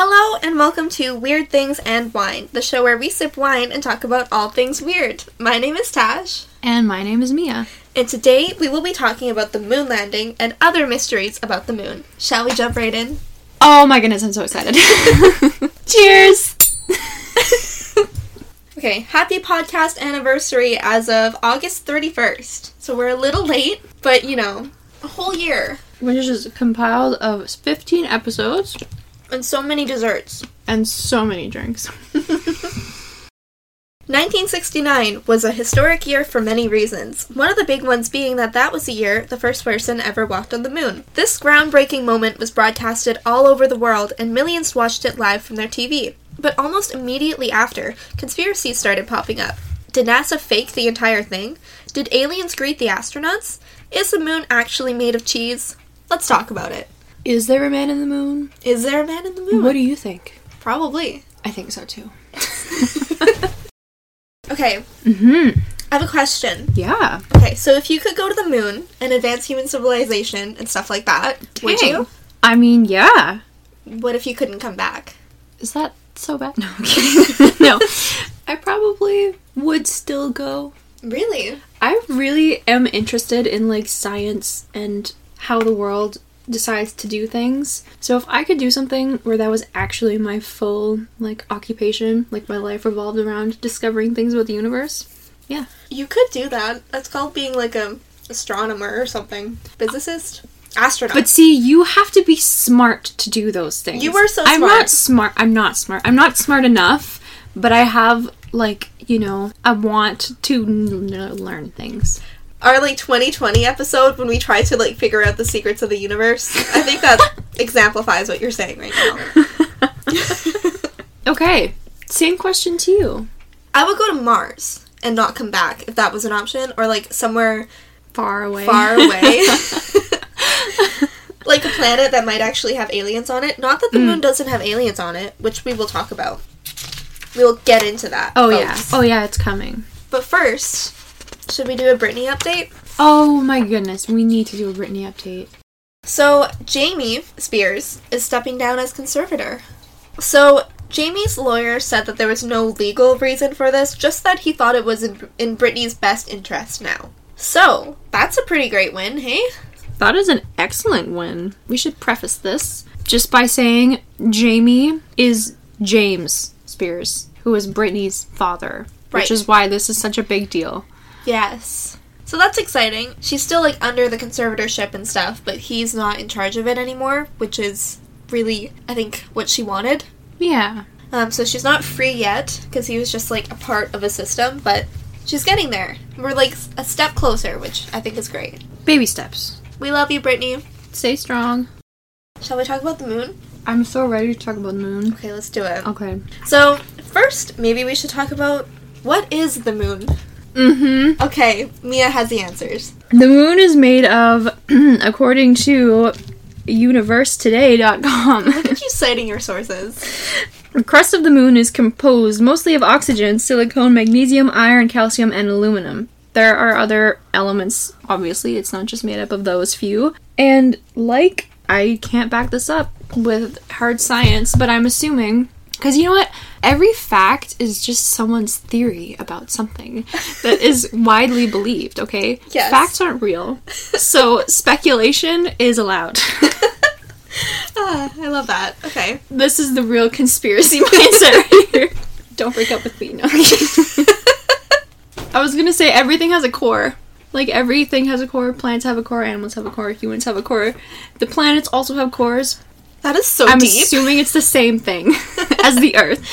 Hello and welcome to Weird Things and Wine, the show where we sip wine and talk about all things weird. My name is Tash, And my name is Mia. and today we will be talking about the moon landing and other mysteries about the moon. Shall we jump right in? Oh my goodness, I'm so excited. Cheers! Okay, happy podcast anniversary as of August 31st. So we're a little late, but you know, a whole year Which is compiled of 15 episodes and so many desserts. and so many drinks. 1969 was a historic year for many reasons. One of the big ones being that that was the year the first person ever walked on the moon. This groundbreaking moment was broadcasted all over the world and millions watched it live from their TV. But almost immediately after, conspiracies started popping up. Did NASA fake the entire thing? Did aliens greet the astronauts? Is the moon actually made of cheese? Let's talk about it. Is there a man in the moon? Is there a man in the moon? What do you think? Probably. I think so too. Okay, Mm-hmm. I have a question. Yeah. Okay, so if you could go to the moon and advance human civilization and stuff like that, would you? I mean, yeah. What if you couldn't come back? Is that so bad? No, no. I probably would still go. Really? I really am interested in like science and how the world decides to do things. So if I could do something where that was actually my full like occupation, like my life revolved around discovering things about the universe. Yeah. You could do that. That's called being like a astronomer or something. Physicist? Astronaut. But see, you have to be smart to do those things. You were so I'm smart. not smart. I'm not smart. I'm not smart enough, but I have like, you know, I want to n- n- learn things. Our like 2020 episode when we tried to like figure out the secrets of the universe. I think that exemplifies what you're saying right now. Okay. Same question to you. I would go to Mars and not come back if that was an option or like somewhere Far away. far away. like a planet that might actually have aliens on it. Not that the Mm. moon doesn't have aliens on it, which we will talk about. We'll get into that. oh yeah. Oh yeah, it's coming. But first, should we do a Britney update? Oh my goodness, we need to do a Britney update. So, Jamie Spears is stepping down as conservator. So, Jamie's lawyer said that there was no legal reason for this, just that he thought it was in, in Britney's best interest now. So, that's a pretty great win, hey? That is an excellent win. We should preface this just by saying Jamie is James Spears, who is Britney's father, Right. which is why this is such a big deal. Yes. So that's exciting. She's still like under the conservatorship and stuff, but he's not in charge of it anymore, which is really, I think, what she wanted. Yeah. Um, so she's not free yet because he was just like a part of a system, but she's getting there. We're like a step closer, which I think is great. Baby steps. We love you, Britney. Stay strong. Shall we talk about the moon? I'm so ready to talk about the moon. Okay, let's do it. Okay. So, first, maybe we should talk about what is the moon? Mm-hmm. Okay, Mia has the answers. The moon is made of, according to universetoday.com. Look at you citing your sources. The crust of the moon is composed mostly of oxygen, silicon, magnesium, iron, calcium, and aluminum. There are other elements, obviously, it's not just made up of those few. And, like, I can't back this up with hard science, but I'm assuming. Because you know what? Every fact is just someone's theory about something that is widely believed, okay? Yes. Facts aren't real. So, speculation is allowed. Ah, I love that. Okay. This is the real conspiracy mindset right here. Don't break up with me. No. I was gonna say everything has a core. Like everything has a core. Plants have a core. Animals have a core. Humans have a core. The planets also have cores. That is so I'm deep. assuming it's the same thing as the Earth.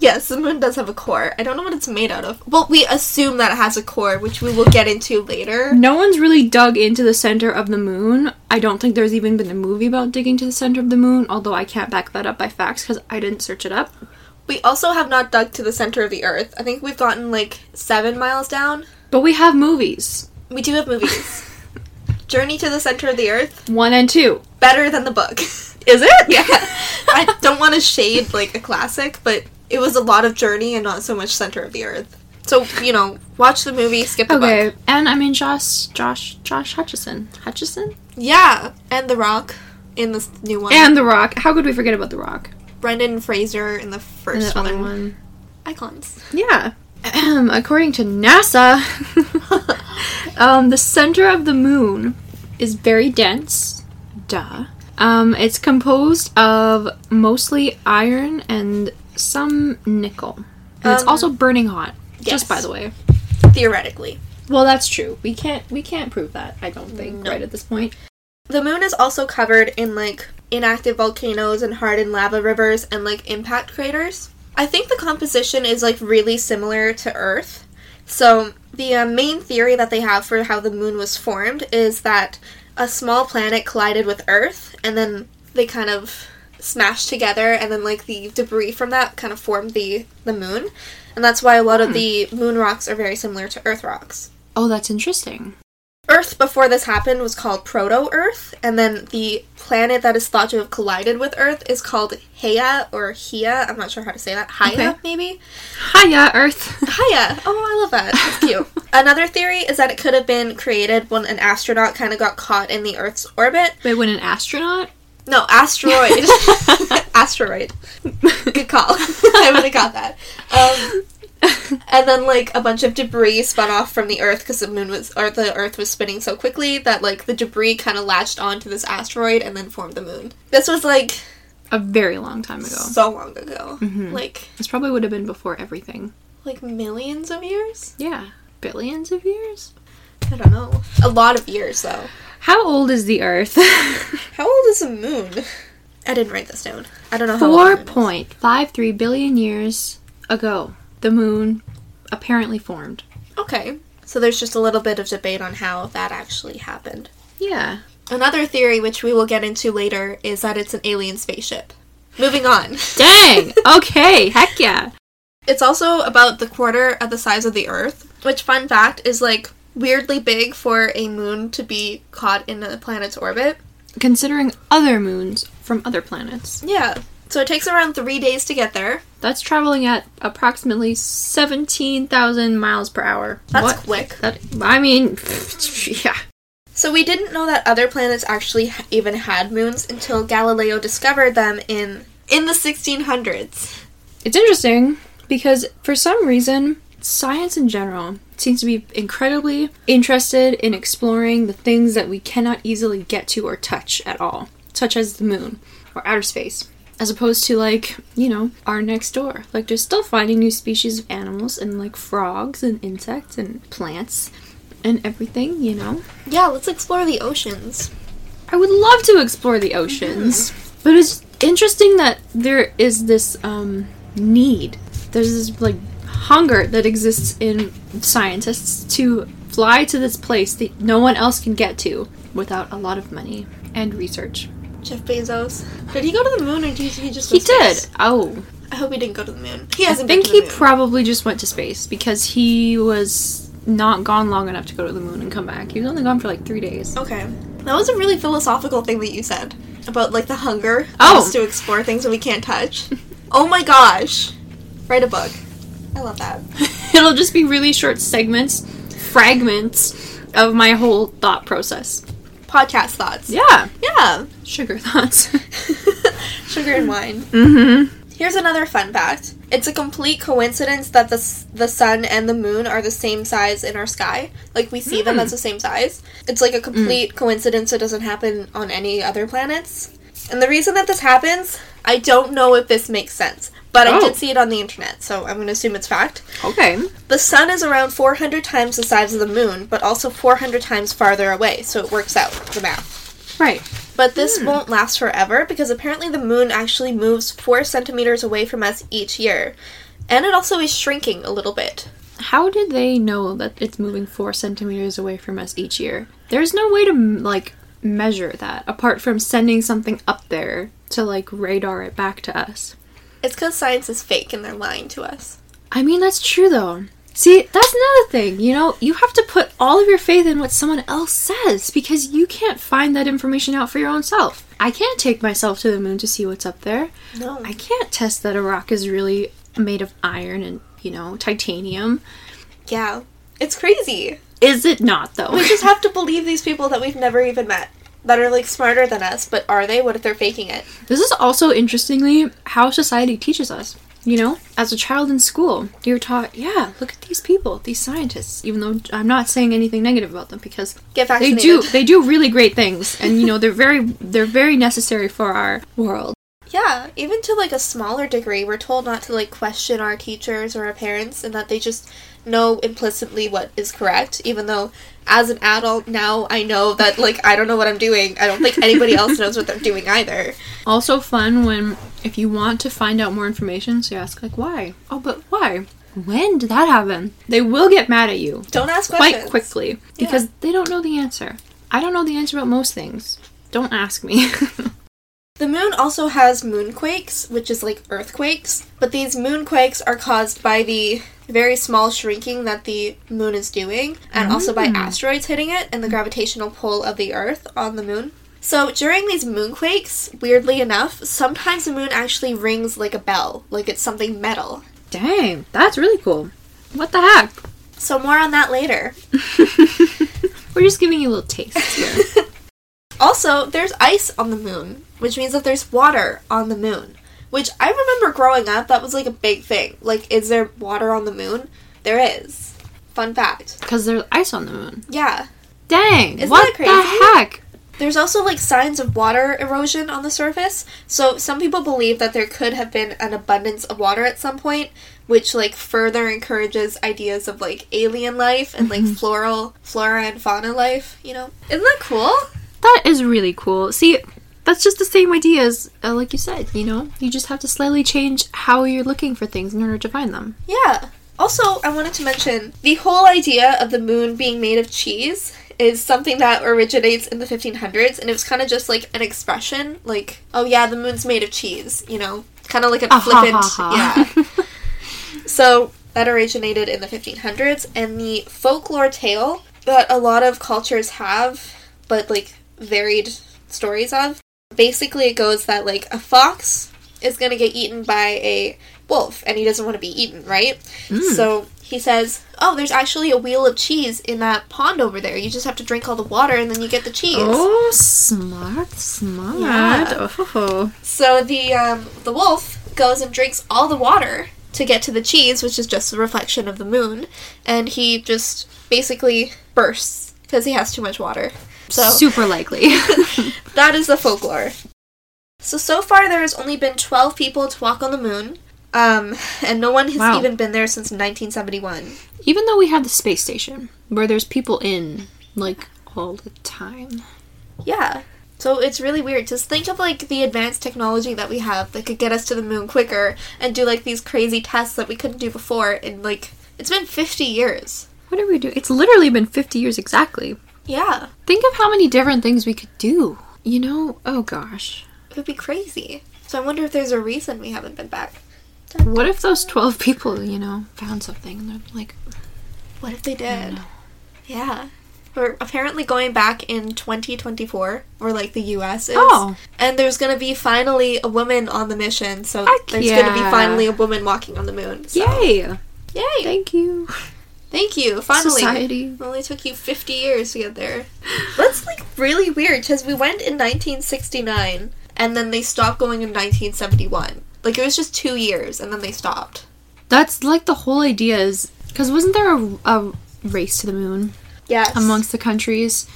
Yes, the moon does have a core. I don't know what it's made out of. Well, we assume that it has a core, which we will get into later. No one's really dug into the center of the moon. I don't think there's even been a movie about digging to the center of the moon, although I can't back that up by facts because I didn't search it up. We also have not dug to the center of the Earth. I think we've gotten like seven miles down. But we have movies. We do have movies. Journey to the Center of the Earth, One and two. better than the book. Is it? yeah. I don't want to shade like a classic, but it was a lot of journey and not so much center of the earth. So, you know, watch the movie, skip the Okay, book. and I mean Josh, Josh, Josh Hutcherson, Hutcherson, Yeah, and The Rock in this new one. and The Rock. How could we forget about The Rock? Brendan Fraser in the And first the one. other one. Icons. Yeah. According to NASA, um, the center of the moon is very dense. Duh. Um, it's composed of mostly iron and some nickel. And it's Um, also burning hot. Just yes. by the way. Theoretically. Well, that's true. We can't we can't prove that. I don't think No. right at this point. The moon is also covered in like inactive volcanoes and hardened lava rivers and like impact craters. I think the composition is like really similar to Earth. So, the uh, main theory that they have for how the moon was formed is that a small planet collided with Earth and then they kind of smashed together and then like the debris from that kind of formed the the moon. And that's why a lot of hmm. the moon rocks are very similar to Earth rocks. Oh, that's interesting. Earth before this happened was called Proto Earth, and then the planet that is thought to have collided with Earth is called Heia or Hia. I'm not sure how to say that. Haya, Okay. maybe? Hiya, Earth. Haya. Oh, I love that. That's cute. Another theory is that it could have been created when an astronaut kind of got caught in the Earth's orbit. Wait, when an astronaut? No, asteroid. asteroid. Good call. I would have got that. Um, and then like a bunch of debris spun off from the Earth because the moon was or the Earth was spinning so quickly that like the debris kind of latched onto this asteroid and then formed the moon. This was like A very long time ago. so long ago, Mhm. like This probably would have been before everything. like millions of years. Yeah. Billions of years? I don't know. A lot of years though. How old is the Earth? How old is the moon? I didn't write this down. I don't know how old the moon is. 4.53 billion years ago, the moon apparently formed. Okay. So there's just a little bit of debate on how that actually happened. Yeah. Another theory, which we will get into later, is that it's an alien spaceship. Moving on. Dang! Okay, heck yeah. It's also about the quarter of the size of the Earth, which, fun fact, is like weirdly big for a moon to be caught in a planet's orbit. Considering other moons from other planets, Yeah. So it takes around three days to get there. that's traveling at approximately 17,000 miles per hour. That's What? quick. That, I mean, yeah. So we didn't know that other planets actually even had moons until Galileo discovered them in in the 1600s. It's interesting because for some reason, science in general seems to be incredibly interested in exploring the things that we cannot easily get to or touch at all, such as the moon or outer space. As opposed to like, you know, our next door. Like they're still finding new species of animals and like frogs and insects and plants and everything, you know. Yeah, let's explore the oceans. I would love to explore the oceans, but it's interesting that there is this um, need. There's this like hunger that exists in scientists to fly to this place that no one else can get to without a lot of money and research. Jeff Bezos. Did he go to the moon or did he just go He to space? did. Oh, I hope he didn't go to the moon. He hasn't I think he moon. probably just went to space because he was not gone long enough to go to the moon and come back. He was only gone for like three days. okay. That was a really philosophical thing that you said about like the hunger Oh. to explore things that we can't touch. oh my gosh. Write a book. I love that. It'll just be really short segments, fragments of my whole thought process. Podcast thoughts. Yeah, Yeah. Sugar thoughts. Sugar and wine. mm-hmm. Here's another fun fact. It's a complete coincidence that the s- the sun and the moon are the same size in our sky. Like we see them Hmm. as the same size. It's like a complete coincidence. It doesn't happen on any other planets. And the reason that this happens, I don't know if this makes sense, but I Oh. did see it on the internet, so I'm going to assume it's fact. Okay. The sun is around 400 times the size of the moon, but also 400 times farther away, so it works out the math. Right. But this hmm. won't last forever because apparently the moon actually moves four centimeters away from us each year. And it also is shrinking a little bit. How did they know that it's moving four centimeters away from us each year? There's no way to like measure that apart from sending something up there to like radar it back to us. It's because science is fake and they're lying to us. I mean, that's true though. See, that's another thing. You know, you have to put all of your faith in what someone else says because you can't find that information out for your own self. I can't take myself to the moon to see what's up there. No. I can't test that a rock is really made of iron and, you know, titanium. Yeah. It's crazy. Is it not though? We just have to believe these people that we've never even met. that are like smarter than us, but are they? What if they're faking it? This is also interestingly how society teaches us. You know, as a child in school, you're taught, yeah, look at these people, these scientists. Even though I'm not saying anything negative about them because Get they do they do really great things, and you know they're very they're very necessary for our world. Yeah, even to like a smaller degree, we're told not to like question our teachers or our parents and that they just know implicitly what is correct, even though as an adult now I know that like I don't know what I'm doing. I don't think anybody else knows what they're doing either. Also fun when if you want to find out more information, so you ask like why? Oh, but why? When did that happen? They will get mad at you Don't ask questions. quite quickly because they don't know the answer. I don't know the answer about most things. Don't ask me. The moon also has moonquakes, which is like earthquakes, but these moonquakes are caused by the very small shrinking that the moon is doing, and also by mm. asteroids hitting it and the gravitational pull of the Earth on the moon. So during these moonquakes, weirdly enough, sometimes the moon actually rings like a bell, like it's something metal. Dang, that's really cool. What the heck? So more on that later. We're just giving you a little taste here. Also, there's ice on the moon, which means that there's water on the moon. Which I remember growing up, that was like a big thing. Like, is there water on the moon? There is. Fun fact. Because there's ice on the moon. Yeah. Dang, Isn't what that crazy? the heck? There's also like signs of water erosion on the surface. So some people believe that there could have been an abundance of water at some point, which like further encourages ideas of like alien life and like mm-hmm. floral flora and fauna life, you know. Isn't that cool? That is really cool. See, that's just the same idea as, uh, like you said, you know? You just have to slightly change how you're looking for things in order to find them. Yeah. Also, I wanted to mention the whole idea of the moon being made of cheese is something that originates in the 1500s, and it was kind of just like an expression, like, oh yeah, the moon's made of cheese, you know? Kind of like a Ah, ha, flippant. ha, ha. Yeah. So, that originated in the 1500s, and the folklore tale that a lot of cultures have, but like varied stories of, basically it goes that like a fox is gonna get eaten by a wolf, and he doesn't want to be eaten, right? So he says, "Oh, there's actually a wheel of cheese in that pond over there. You just have to drink all the water, and then you get the cheese." Oh, smart, smart. Yeah. Oh. So the um, the wolf goes and drinks all the water to get to the cheese, which is just a reflection of the moon, and he just basically bursts because he has too much water. So Super likely. that is the folklore. So so far there has only been twelve people to walk on the moon, um, and no one has Wow. even been there since 1971. Even though we have the space station, where there's people in, like, all the time. Yeah. So it's really weird. Just think of like the advanced technology that we have that could get us to the moon quicker and do like these crazy tests that we couldn't do before in like it's been 50 years. What do we do? It's literally been 50 years exactly. Yeah. Think of how many different things we could do. You know? Oh gosh. It would be crazy. So I wonder if there's a reason we haven't been back. What if those 12 people, you know, found something and they're like, What if they did? Yeah. We're apparently going back in 2024, or like the US is. Oh. And there's gonna be finally a woman on the mission, so Heck there's gonna be finally a woman walking on the moon. So. Yay! Yay! Thank you. Thank you. Finally. Society. It only took you 50 years to get there. That's like really weird because we went in 1969 and then they stopped going in 1971. Like it was just two years and then they stopped. That's like the whole idea is. Because wasn't there a, a race to the moon Yes. amongst the countries?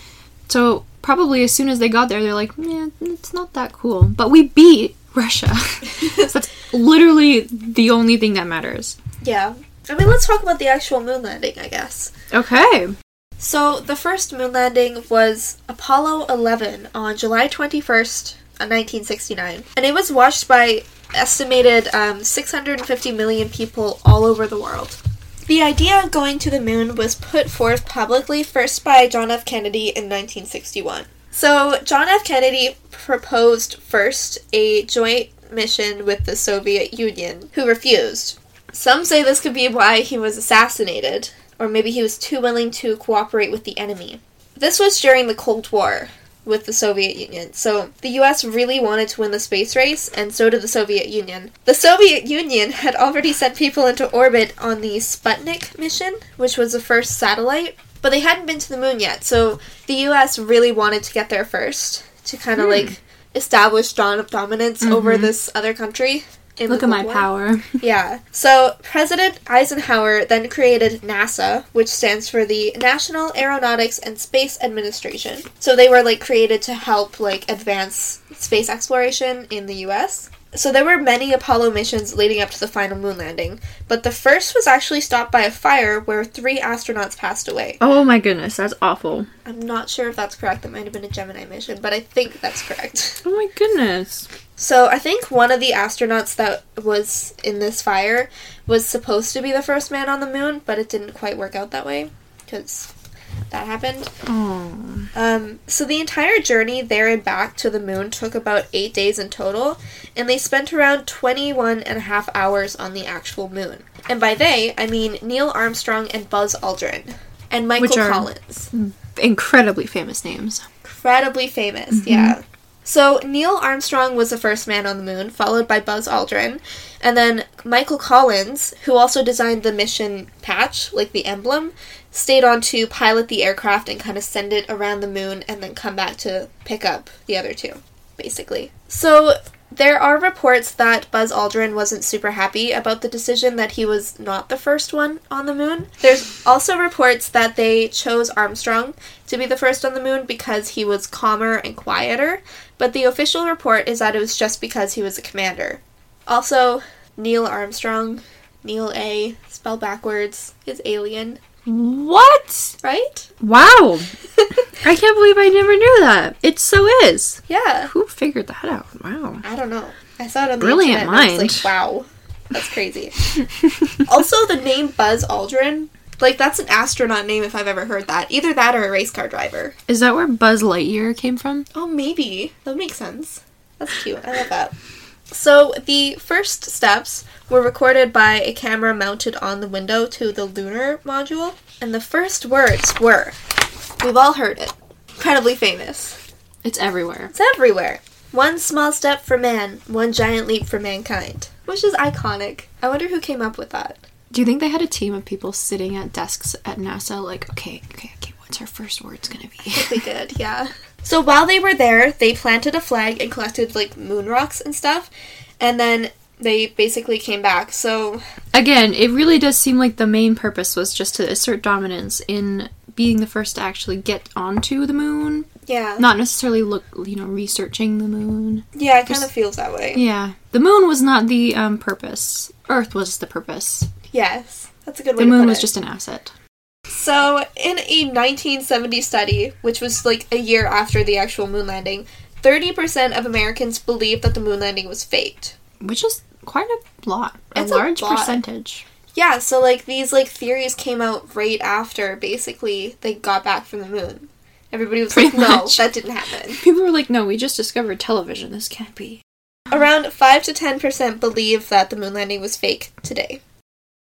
So probably as soon as they got there, they're like, yeah, it's not that cool. But we beat Russia. so that's literally the only thing that matters. Yeah. I mean, let's talk about the actual moon landing, I guess. Okay. So the first moon landing was Apollo 11 on July 21st, uh, 1969, and it was watched by estimated um, 650 million people all over the world. The idea of going to the moon was put forth publicly first by John F. Kennedy in 1961. So John F. Kennedy proposed first a joint mission with the Soviet Union, who refused. Some say this could be why he was assassinated, or maybe he was too willing to cooperate with the enemy. This was during the Cold War with the Soviet Union, so the US really wanted to win the space race, and so did the Soviet Union. The Soviet Union had already sent people into orbit on the Sputnik mission, which was the first satellite, but they hadn't been to the moon yet. So the U.S. really wanted to get there first to kind of hmm. like establish dom- dominance over mm-hmm. this other country. Look at my War. power. Yeah. So President Eisenhower then created NASA, which stands for the National Aeronautics and Space Administration. So they were like created to help like advance space exploration in the US. So there were many Apollo missions leading up to the final moon landing, but the first was actually stopped by a fire where 3 astronauts passed away. Oh my goodness, that's awful. I'm not sure if that's correct. That might have been a Gemini mission, but I think that's correct. Oh my goodness. So I think one of the astronauts that was in this fire was supposed to be the first man on the moon, but it didn't quite work out that way because that happened. Oh. Um, so the entire journey there and back to the moon took about eight days in total, and they spent around 21 and a half hours on the actual moon. And by they, I mean Neil Armstrong and Buzz Aldrin. And Michael Which are- Collins. Incredibly famous names. incredibly famous, yeah. So Neil Armstrong was the first man on the moon, followed by Buzz Aldrin, and then Michael Collins, who also designed the mission patch, like the emblem, stayed on to pilot the aircraft and kind of send it around the moon and then come back to pick up the other two, basically. So there are reports that Buzz Aldrin wasn't super happy about the decision that he was not the first one on the moon. There's also reports that they chose Armstrong to be the first on the moon because he was calmer and quieter, but the official report is that it was just because he was a commander. Also, Neil Armstrong, Neil A, spelled backwards, is alien, What? right? Wow. I can't believe I never knew that. It so is. Yeah. Who figured that out? Wow. I don't know. I saw it on the Brilliant internet and I was mind. like, wow. That's crazy. also, the name Buzz Aldrin, like, that's an astronaut name if I've ever heard that. Either that or a race car driver. Is that where Buzz Lightyear came from? Oh, maybe. That makes sense. That's cute. I love that. So, the first steps were recorded by a camera mounted on the window to the lunar module, and the first words were We've all heard it. Incredibly famous. It's everywhere. It's everywhere. One small step for man, one giant leap for mankind. Which is iconic. I wonder who came up with that. Do you think they had a team of people sitting at desks at NASA like, okay, okay, okay, what's our first word's gonna be? They did, yeah. So while they were there, they planted a flag and collected like moon rocks and stuff, and then they basically came back. So Again, it really does seem like the main purpose was just to assert dominance in being the first to actually get onto the moon, yeah, not necessarily look, you know, researching the moon. yeah, it kind of feels that way. Yeah, the moon was not the um, purpose. Earth was the purpose. Yes, that's a good way The to moon put was it. just an asset. So in a 1970 study, which was like a year after the actual moon landing, 30% of Americans believed that the moon landing was faked. which is quite a lot, a It's a large lot. percentage. Yeah, so like these like theories came out right after basically they got back from the moon. Everybody was Pretty like, "No, much. that didn't happen." People were like, "No, we just discovered television. This can't be." Around 5 to 10% believe that the moon landing was fake today.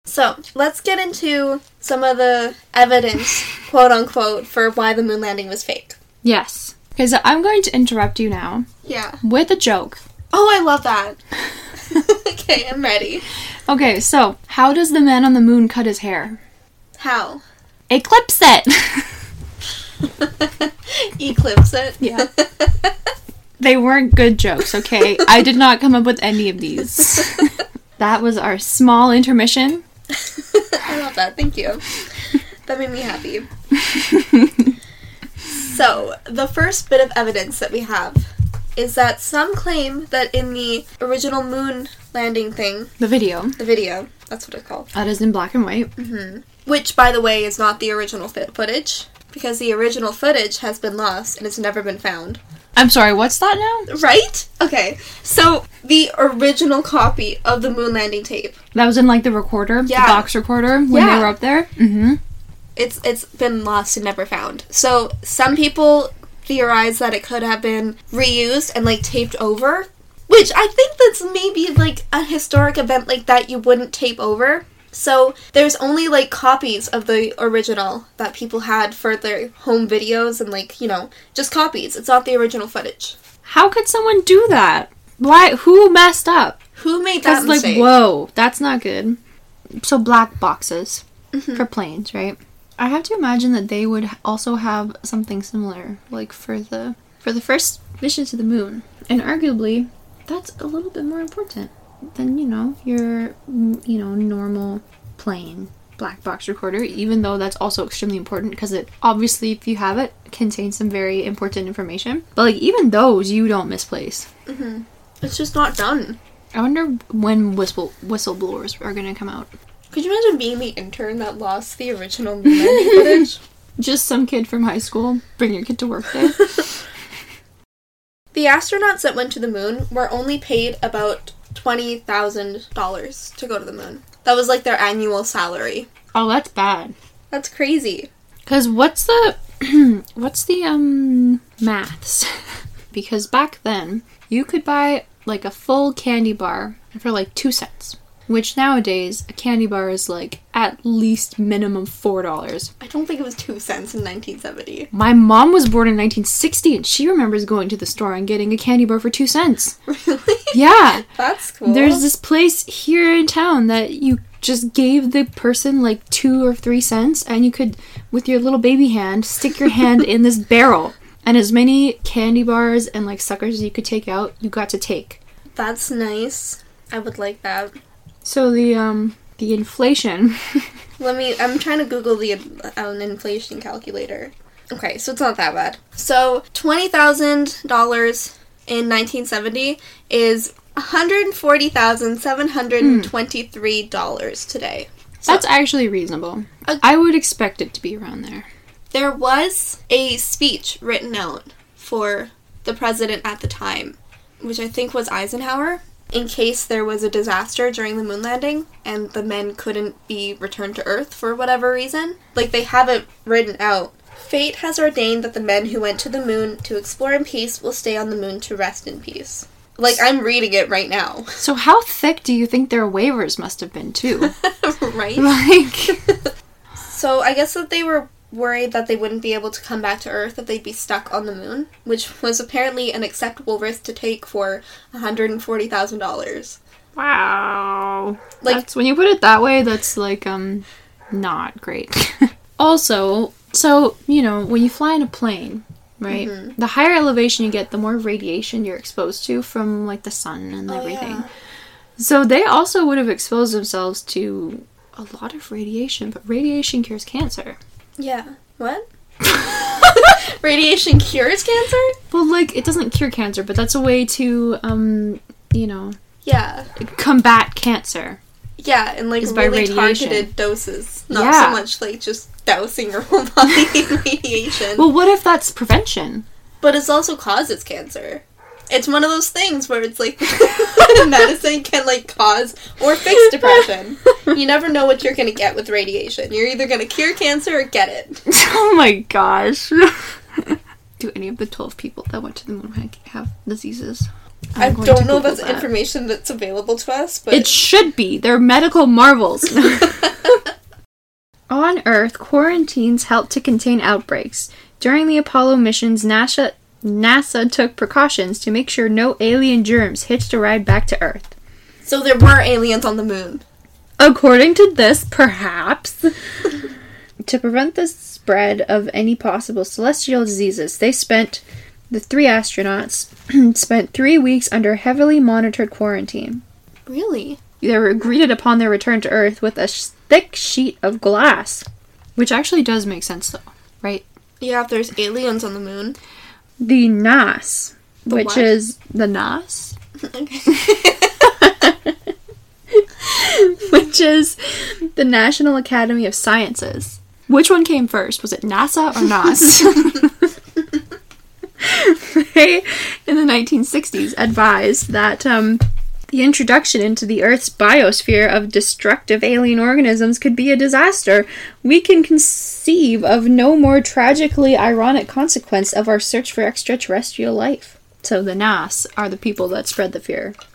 So, let's get into some of the evidence, quote unquote, for why the moon landing was fake. Yes, Okay, so I'm going to interrupt you now Yeah. with a joke. Oh, I love that. okay, I'm ready. Okay, so how does the man on the moon cut his hair? How? Eclipse it. Eclipse it. Yeah. they weren't good jokes. Okay, I did not come up with any of these. that was our small intermission. I love that. Thank you. That made me happy. so, the first bit of evidence that we have is that some claim that in the original moon landing thing, The video the video, that's what it's called, that is in black and white. Mm-hmm. which, by the way, is not the original footage, because the original footage has been lost and it's never been found. I'm sorry. What's that now? Right? Okay, so the original copy of the moon landing tape That was in like the recorder, Yeah. the box recorder when Yeah. they were up there. Mm-hmm. it's it's been lost and never found. So some people theorize that it could have been reused and like taped over, which I think that's maybe like a historic event like that you wouldn't tape over. So there's only like copies of the original that people had for their home videos and like, you know, just copies. It's not the original footage. How could someone do that? Why? Who messed up? Who made that That's like, mistake? whoa, that's not good. So black boxes mm-hmm. for planes, right? I have to imagine that they would also have something similar, like for the for the first mission to the moon, and arguably that's a little bit more important than you know your mm, you know normal plain black box recorder. Even though that's also extremely important because it obviously, if you have it, contains some very important information. But like even those, you don't misplace. It's just not done. I wonder when whistle whistleblowers are gonna come out. Could you imagine being the intern that lost the original footage? Just some kid from high school. Bring your kid to work there. The astronauts that went to the moon were only paid about $20,000 to go to the moon. That was like their annual salary. oh, that's bad. That's crazy. Cause what's the what's the um maths? because back then you could buy like a full candy bar for like two cents. Which nowadays a candy bar is like at least minimum four dollars. I don't think it was 2 cents in 1970. My mom was born in 1960 and she remembers going to the store and getting a candy bar for two cents. Really? Yeah. That's cool. There's this place here in town that you just gave the person like two or three cents, and you could, with your little baby hand, stick your hand in this barrel. And as many candy bars and like suckers as you could take out, you got to take. That's nice. I would like that. So the um the inflation. Let me. I'm trying to Google the an inflation calculator. Okay, so it's not that bad. So twenty thousand dollars in 1970 is one hundred forty thousand seven hundred twenty-three dollars today. So That's actually reasonable. I would expect it to be around there. there was a speech written out for the president at the time, which I think was Eisenhower, in case there was a disaster during the moon landing and the men couldn't be returned to Earth for whatever reason. Like they have it written out. Fate has ordained that the men who went to the moon to explore in peace will stay on the moon to rest in peace. Like I'm reading it right now. So how thick do you think their waivers must have been too? right? like So I guess that they were worried that they wouldn't be able to come back to Earth, that they'd be stuck on the moon, which was apparently an acceptable risk to take for $140,000. Wow. Like- that's when you put it that way, that's like um not great. also, so, you know, when you fly in a plane, right? Mm-hmm. The higher elevation you get, the more radiation you're exposed to from like the sun and Oh, everything. yeah. So they also would have exposed themselves to a lot of radiation, but radiation cures cancer. Yeah. What? Radiation cures cancer? Well, like it doesn't cure cancer, but that's a way to um, you know, Yeah. combat cancer. Yeah, and like by really radiation. targeted doses. Not Yeah. so much like just dousing your whole body in radiation. Well, what if that's prevention? but it also causes cancer. It's one of those things where it's like medicine can like cause or fix depression. You never know what you're gonna get with radiation. You're either gonna cure cancer or get it. oh my gosh. Do any of the 12 people that went to the moon have diseases? I'm I don't know if that's that. information that's available to us, but It should be. They're medical marvels. On Earth, quarantines helped to contain outbreaks. During the Apollo missions, NASA, NASA took precautions to make sure no alien germs hitched a ride back to Earth. so there were aliens on the moon. According to this, perhaps. to prevent the spread of any possible celestial diseases, they spent, the three astronauts, spent three weeks under heavily monitored quarantine. Really? They were greeted upon their return to Earth with a sh- thick sheet of glass. Which actually does make sense, though, right? Yeah, if there's aliens on the moon. The NAS, The which what? is the NAS, which is the National Academy of Sciences. Which one came first? Was it NASA or NAS? they, in the 1960s, advised that um, the introduction into the Earth's biosphere of destructive alien organisms could be a disaster. We can conceive of no more tragically ironic consequence of our search for extraterrestrial life. So the NAS are the people that spread the fear.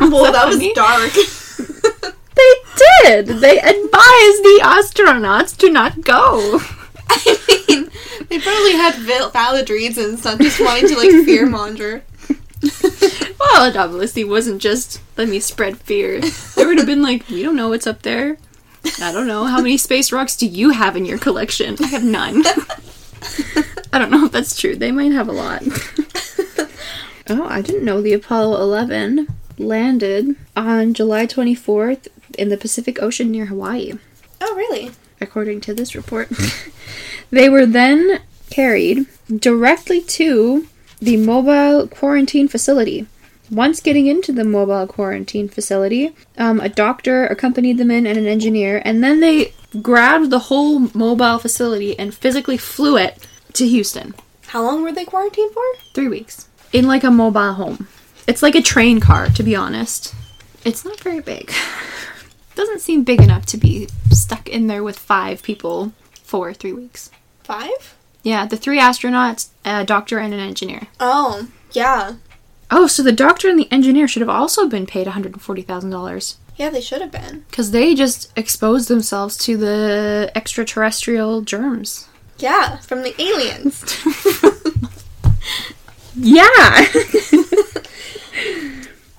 well, that was dark. They did. They advised the astronauts to not go. I mean, they probably had valid reasons, not just wanting to like fear monger. Well, obviously wasn't just let me spread fear. They would have been like, we don't know what's up there. I don't know. How many space rocks do you have in your collection? I have none. I don't know if that's true. They might have a lot. oh, I didn't know the Apollo 11 landed on July 24th in the Pacific Ocean near Hawaii, Oh, really? According to this report. they were then carried directly to the mobile quarantine facility. Once getting into the mobile quarantine facility, um, a doctor accompanied them in and an engineer, and then they grabbed the whole mobile facility and physically flew it to Houston. How long were they quarantined for? Three weeks. In like a mobile home. It's like a train car, to be honest. It's not very big. Doesn't seem big enough to be stuck in there with five people for three weeks. Five? Yeah, the three astronauts, a doctor, and an engineer. Oh, yeah. Oh, so the doctor and the engineer should have also been paid $140,000 Yeah, they should have been. because they just exposed themselves to the extraterrestrial germs. Yeah, from the aliens. Yeah!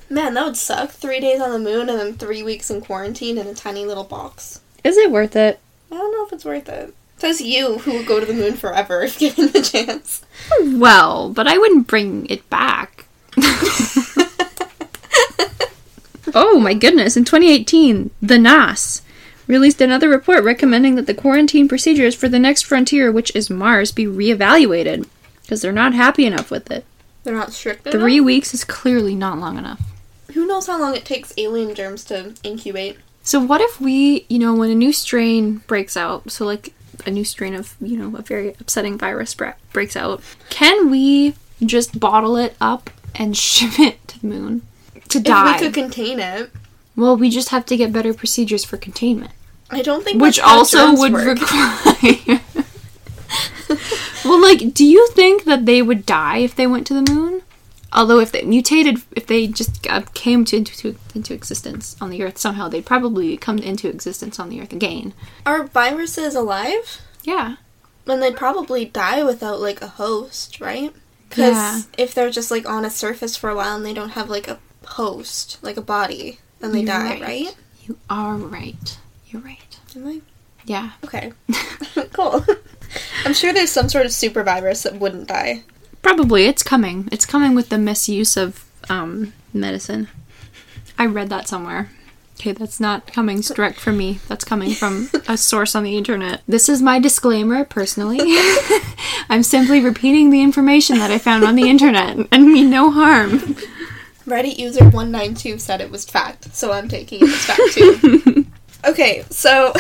Man, that would suck. Three days on the moon and then three weeks in quarantine in a tiny little box. Is it worth it? I don't know if it's worth it. Says you, who would go to the moon forever if given the chance. Well, but I wouldn't bring it back. oh my goodness, in 2018, the NAS released another report recommending that the quarantine procedures for the next frontier, which is Mars, be reevaluated because they're not happy enough with it. They're not strict enough. Three weeks is clearly not long enough. Who knows how long it takes alien germs to incubate? So, what if we, you know, when a new strain breaks out, so like a new strain of, you know, a very upsetting virus bre- breaks out, can we just bottle it up and ship it to the moon to die? If we could contain it. Well, we just have to get better procedures for containment, I don't think which also would work. require. well, like, do you think that they would die if they went to the moon? Although, if they mutated, if they just uh, came to, into into existence on the Earth somehow, they'd probably come into existence on the Earth again. Are viruses alive? Yeah. Then they'd probably die without like a host, right? Because Yeah. if they're just like on a surface for a while and they don't have like a host, like a body, then they You're die, right. right? You are right. You're right. Am I? Yeah. Okay. cool. I'm sure there's some sort of super virus that wouldn't die. Probably it's coming. It's coming with the misuse of um, medicine. I read that somewhere. Okay, that's not coming direct from me. That's coming from a source on the internet. This is my disclaimer personally. I'm simply repeating the information that I found on the internet and mean no harm. Reddit user 192 said it was fact, so I'm taking it as fact too. okay, so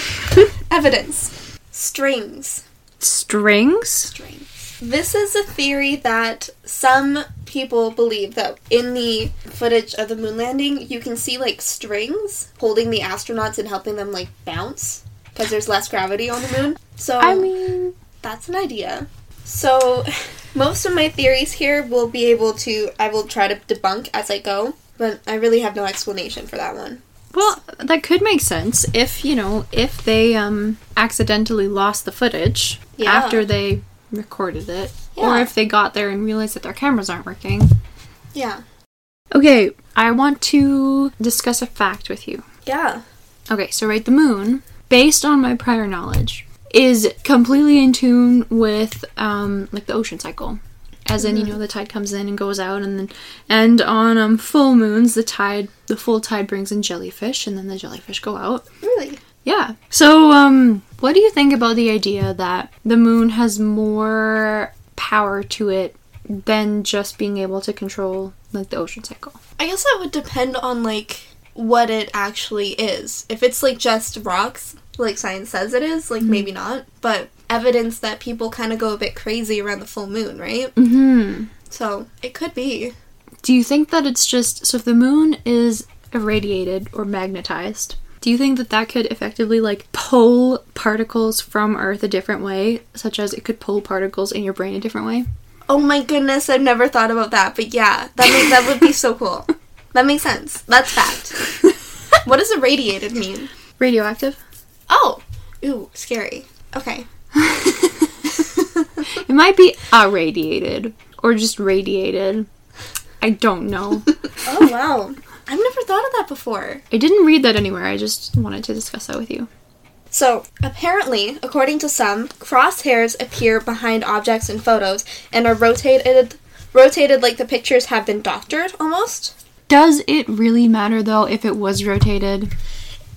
evidence. Strings. Strings? Strings. This is a theory that some people believe that in the footage of the moon landing, you can see like strings holding the astronauts and helping them like bounce because there's less gravity on the moon. So I mean, that's an idea. So, most of my theories here will be able to, I will try to debunk as I go, but I really have no explanation for that one. Well, that could make sense if, you know, if they um accidentally lost the footage Yeah. after they recorded it or if they got there and realized that their cameras aren't working. Yeah. Okay, I want to discuss a fact with you. Yeah. Okay, so right, the moon, based on my prior knowledge, is completely in tune with um like the ocean cycle. As in, you know, the tide comes in and goes out, and then, and on um, full moons, the tide, the full tide brings in jellyfish, and then the jellyfish go out. Really? Yeah. So, um, what do you think about the idea that the moon has more power to it than just being able to control like the ocean cycle? I guess that would depend on, like, what it actually is. If it's, like, just rocks, like science says it is, like, maybe not. But evidence that people kind of go a bit crazy around the full moon, right? Mm-hmm. So, it could be. Do you think that it's just so if the moon is irradiated or magnetized? Do you think that that could effectively like pull particles from Earth a different way, such as it could pull particles in your brain a different way? Oh my goodness, I've never thought about that, but yeah, that make, that would be so cool. That makes sense. That's fact. what does irradiated mean? Radioactive? Oh, ooh, scary. Okay. It might be irradiated or just radiated. I don't know. Oh wow. I've never thought of that before. I didn't read that anywhere. I just wanted to discuss that with you. So, apparently, according to some, crosshairs appear behind objects in photos and are rotated rotated like the pictures have been doctored almost. Does it really matter though if it was rotated?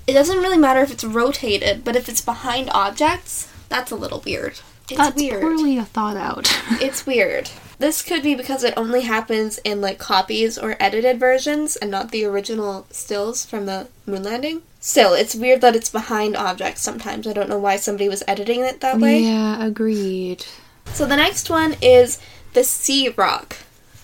It doesn't really matter if it's rotated, but if it's behind objects, that's a little weird. It's That's weird. poorly thought out. It's weird. This could be because it only happens in like copies or edited versions and not the original stills from the moon landing. Still, it's weird that it's behind objects sometimes. I don't know why somebody was editing it that way. yeah, agreed. So the next one is the C rock.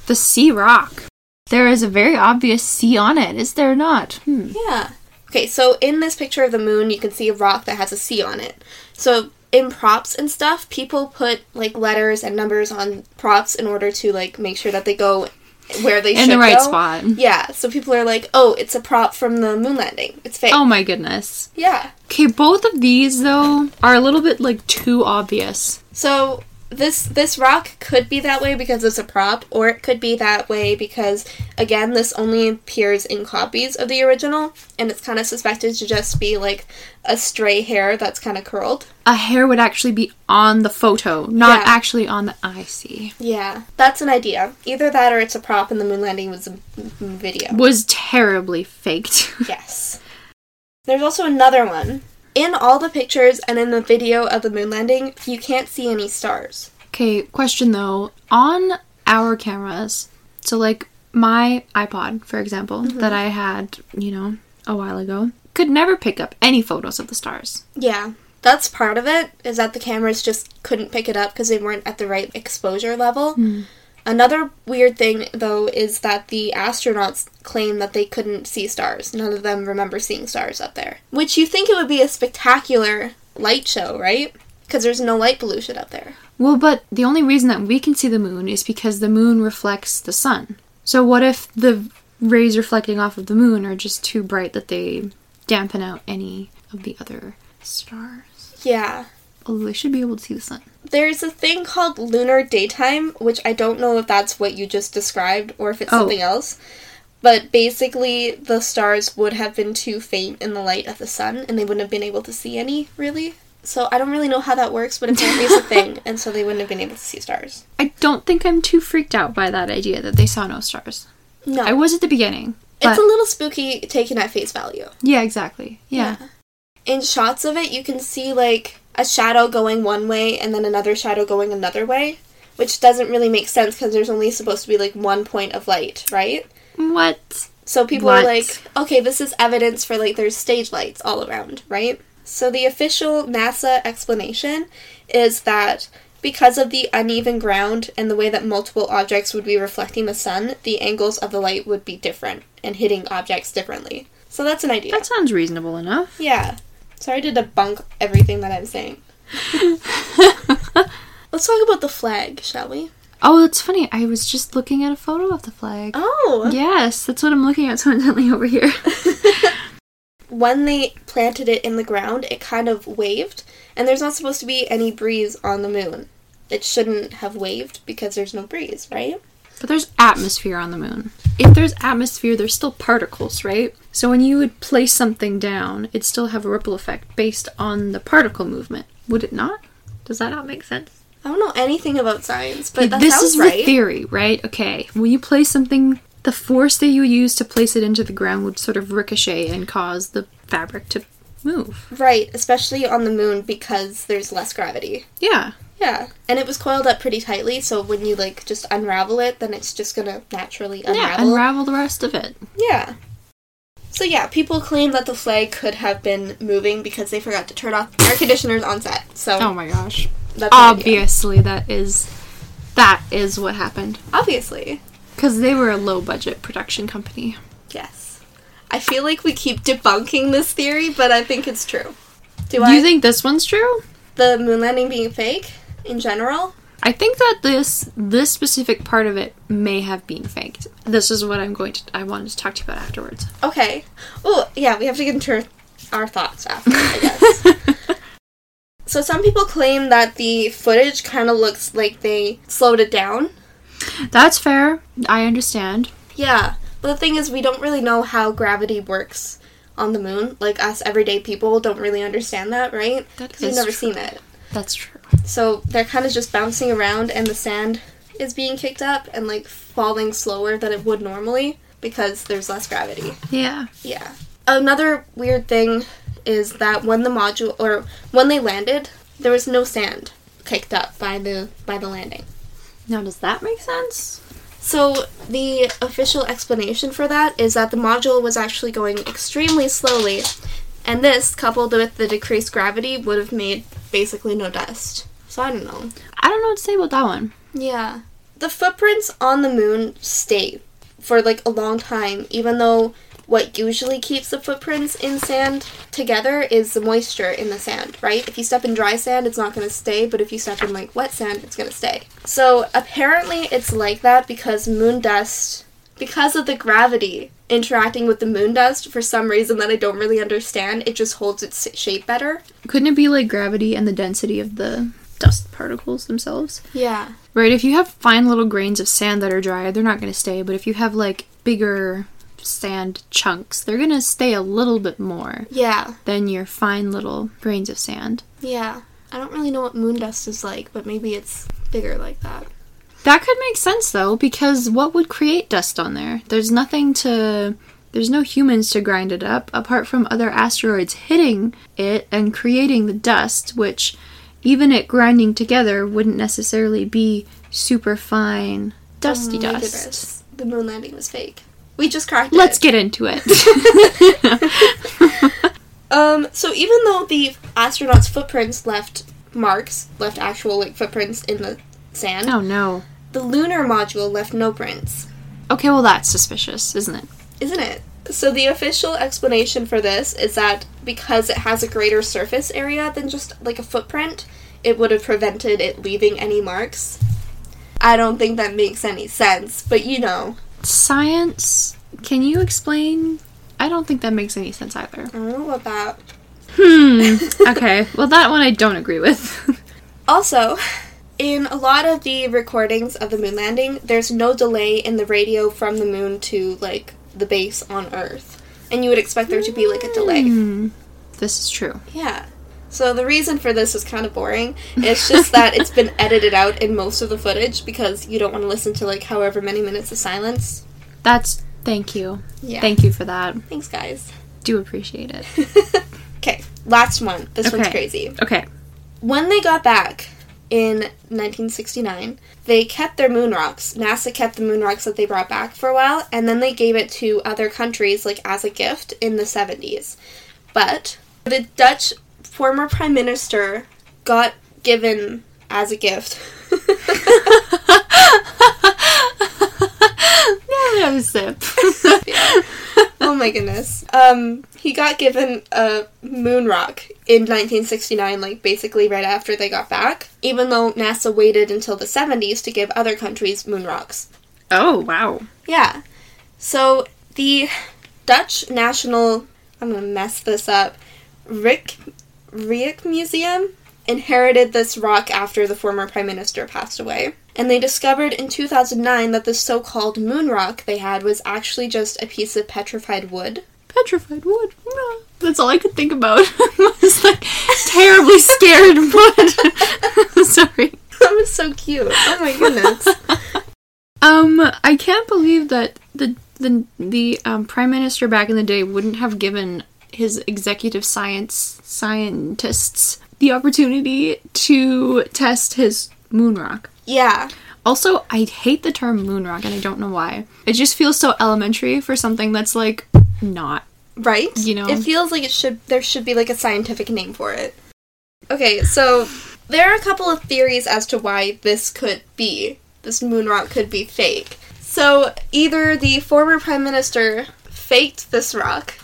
The C rock. There is a very obvious C on it, is there not? Hmm. Yeah. Okay, so in this picture of the moon, you can see a rock that has a C on it. So in props and stuff, people put like letters and numbers on props in order to like make sure that they go where they In should the right go. spot. Yeah, so people are like, "Oh, it's a prop from the moon landing. It's fake." Oh my goodness. Yeah. Okay, both of these though are a little bit like too obvious. So this this rock could be that way because it's a prop, or it could be that way because again, this only appears in copies of the original, and it's kind of suspected to just be like a stray hair that's kind of curled. A hair would actually be on the photo, not Yeah. actually on the I see. Yeah, that's an idea. Either that, or it's a prop, and the moon landing was a video. Was terribly faked. Yes. There's also another one. In all the pictures and in the video of the moon landing, you can't see any stars. Okay, question though. On our cameras, so like my iPod, for example, mm-hmm. that I had, you know, a while ago, could never pick up any photos of the stars. Yeah, that's part of it, is that the cameras just couldn't pick it up because they weren't at the right exposure level. Hmm. Another weird thing, though, is that the astronauts claim that they couldn't see stars. None of them remember seeing stars up there. Which you think it would be a spectacular light show, right? Because there's no light pollution up there. Well, but the only reason that we can see the moon is because the moon reflects the sun. So what if the rays reflecting off of the moon are just too bright that they dampen out any of the other stars? Yeah. Although they should be able to see the sun. There's a thing called lunar daytime, which I don't know if that's what you just described or if it's Oh. something else. But basically, the stars would have been too faint in the light of the sun, and they wouldn't have been able to see any, really. So I don't really know how that works, but apparently it's a thing, and so they wouldn't have been able to see stars. I don't think I'm too freaked out by that idea that they saw no stars. No. I was at the beginning. It's a little spooky taken at face value. yeah, exactly. Yeah. In shots of it, you can see, like, a shadow going one way and then another shadow going another way, which doesn't really make sense because there's only supposed to be, like, one point of light, right? What? So people What? are like, okay, this is evidence for like there's stage lights all around, right? So the official NASA explanation is that because of the uneven ground and the way that multiple objects would be reflecting the sun, the angles of the light would be different and hitting objects differently. So that's an idea. That sounds reasonable enough. yeah. Sorry to debunk everything that I'm saying. Let's talk about the flag, shall we? Oh, that's funny. I was just looking at a photo of the flag. Oh. Yes, that's what I'm looking at so intently over here. when they planted it in the ground, it kind of waved, and there's not supposed to be any breeze on the moon. It shouldn't have waved because there's no breeze, right? But there's atmosphere on the moon. If there's atmosphere, there's still particles, right? So when you would place something down, it'd still have a ripple effect based on the particle movement. Would it not? Does that not make sense? I don't know anything about science, but that this is right. the theory, right? Okay. When you place something, the force that you use to place it into the ground would sort of ricochet and cause the fabric to move. right, especially on the moon because there's less gravity. Yeah. Yeah, and it was coiled up pretty tightly, so when you like just unravel it, then it's just gonna naturally unravel. Yeah, unravel the rest of it. Yeah. So yeah, people claim that the flag could have been moving because they forgot to turn off air conditioners on set. So Oh my gosh. that's. Obviously, that is that is what happened Obviously. because they were a low budget production company. Yes. I feel like we keep debunking this theory, but I think it's true. Do Do I? you think this one's true? the moon landing being fake in general? I think that this this specific part of it may have been faked. This is what I'm going to I wanted to talk to you about afterwards. Okay. Oh, yeah, we have to get into our, our thoughts after, I guess. so some people claim that the footage kind of looks like they slowed it down. That's fair. I understand. Yeah, but the thing is, we don't really know how gravity works on the moon. Like us everyday people don't really understand that, right? Because we've never true. seen it. That's true. So they're kind of just bouncing around, and the sand is being kicked up and like falling slower than it would normally because there's less gravity. Yeah. Yeah. Another weird thing is that when the module or when they landed, there was no sand kicked up by the by the landing. Now, does that make sense? So the official explanation for that is that the module was actually going extremely slowly, and this, coupled with the decreased gravity, would have made basically no dust. So I don't know. I don't know what to say about that one. Yeah. The footprints on the moon stay for like a long time, even though what usually keeps the footprints in sand together is the moisture in the sand, right? If you step in dry sand, it's not going to stay, but if you step in like wet sand, it's going to stay. So apparently it's like that because moon dust, because of the gravity interacting with the moon dust, for some reason that I don't really understand, it just holds its shape better. Couldn't it be like gravity and the density of the dust particles themselves? Yeah. Right, if you have fine little grains of sand that are dry, they're not going to stay. But if you have like bigger sand chunks, they're going to stay a little bit more Yeah. than your fine little grains of sand. Yeah. I don't really know what moon dust is like, but maybe it's bigger like that. That could make sense though, because what would create dust on there? There's nothing to. There's no humans to grind it up, apart from other asteroids hitting it and creating the dust, which, even it grinding together, wouldn't necessarily be super fine, dusty Oh my dust. goodness. The moon landing was fake. We just cracked Let's it. get into it. Um, so even though the astronauts' footprints left marks, left actual like footprints in the sand, oh no. the lunar module left no prints. Okay, well, that's suspicious, isn't it? Isn't it? So the official explanation for this is that because it has a greater surface area than just like a footprint, it would have prevented it leaving any marks. I don't think that makes any sense, but you know, Science, can you explain? I don't think that makes any sense either. I don't know about that. Hmm. Okay, well, that one I don't agree with. Also, in a lot of the recordings of the moon landing, there's no delay in the radio from the moon to like the base on Earth. And you would expect there to be like a delay. Hmm. This is true. Yeah. So the reason for this is kind of boring. It's just that it's been edited out in most of the footage because you don't want to listen to like however many minutes of silence. That's thank you. Yeah. Thank you for that. Thanks, guys. Do appreciate it. okay, last one. This one's crazy. Okay. When they got back in 1969, they kept their moon rocks. NASA kept the moon rocks that they brought back for a while, and then they gave it to other countries, like as a gift, in the 70s. But the Dutch former prime minister got given as a gift. Yeah, have a sip. oh my goodness. Um, he got given a moon rock in 1969, like basically right after they got back, even though NASA waited until the 70s to give other countries moon rocks. oh wow. Yeah. So the Dutch National, I'm gonna mess this up, Rick Rijksmuseum Museum inherited this rock after the former prime minister passed away. And they discovered in 2009 that the so called moon rock they had was actually just a piece of petrified wood. Petrified wood. Ah, That's all I could think about. I was like terribly scared wood. Sorry. That was so cute. Oh my goodness. Um, I can't believe that the the the um, prime minister back in the day wouldn't have given his executive science scientists the opportunity to test his moon rock. yeah. Also, I hate the term moon rock, and I don't know why. It just feels so elementary for something that's like not. Right? You know. It feels like it should there should be like a scientific name for it. Okay, so there are a couple of theories as to why this could be. This moon rock could be fake. So either the former prime minister faked this rock.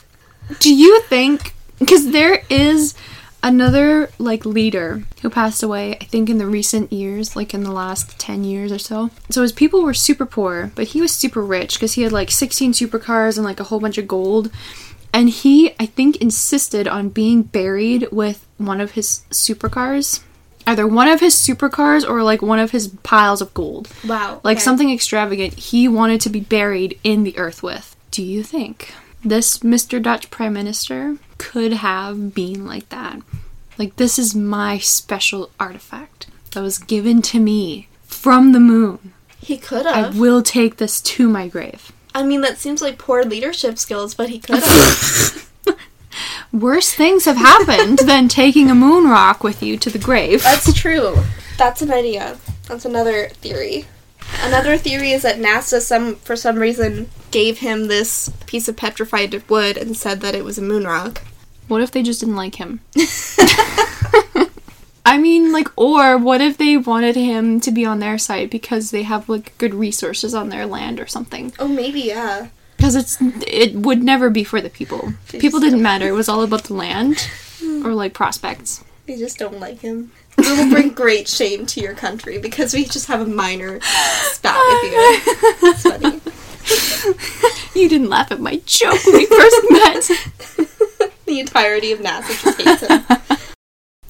Do you think? Because there is another like leader who passed away. I think in the recent years, like in the last ten years or so. So his people were super poor, but he was super rich because he had like sixteen supercars and like a whole bunch of gold. And he, I think, insisted on being buried with one of his supercars. Either one of his supercars or like one of his piles of gold. Wow. Like okay. something extravagant he wanted to be buried in the earth with. Do you think this Mr. Dutch Prime Minister could have been like that? Like, this is my special artifact that was given to me from the moon. He could have. I will take this to my grave. I mean, that seems like poor leadership skills, but he could have. Worse things have happened than taking a moon rock with you to the grave. That's true. That's an idea. That's another theory. Another theory is that NASA, some for some reason, gave him this piece of petrified wood and said that it was a moon rock. What if they just didn't like him? I mean, like, or what if they wanted him to be on their side because they have like good resources on their land or something? Oh, maybe yeah. Because it's it would never be for the people. They People didn't matter. It was all about the land or like prospects. We just don't like him. We will bring great shame to your country because we just have a minor spat with you. That's funny. You didn't laugh at my joke when we first met. the entirety of NASA just hates him.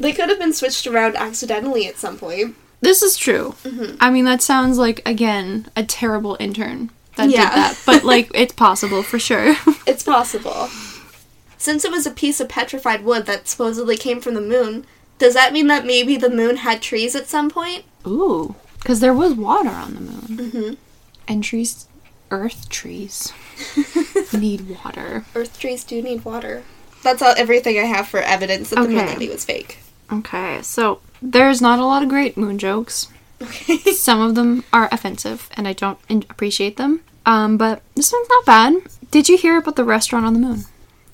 They could have been switched around accidentally at some point. This is true. Mhm. I mean, that sounds like again a terrible intern that Yeah. did that, but like it's possible for sure. It's possible. Since it was a piece of petrified wood that supposedly came from the moon, does that mean that maybe the moon had trees at some point? Ooh, because there was water on the moon, Mm-hmm. and trees, earth trees, need water. Earth trees do need water. That's all, everything I have for evidence that the moon Okay. landing was fake. Okay, so there's not a lot of great moon jokes. Okay. Some of them are offensive, and I don't in- appreciate them. Um, but this one's not bad. Did you hear about the restaurant on the moon?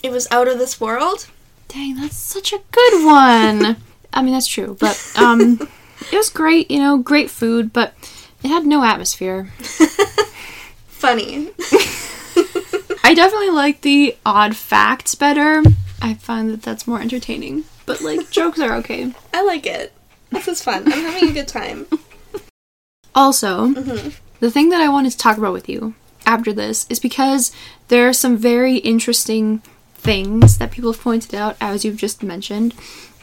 it was out of this world? Dang, that's such a good one. I mean, that's true, but um, it was great. You know, great food, but it had no atmosphere. Funny. I definitely like the odd facts better. I find that that's more entertaining. But like jokes are okay. I like it. This is fun. I'm having a good time. Also, Mhm. the thing that I wanted to talk about with you after this is because there are some very interesting things that people have pointed out, as you've just mentioned,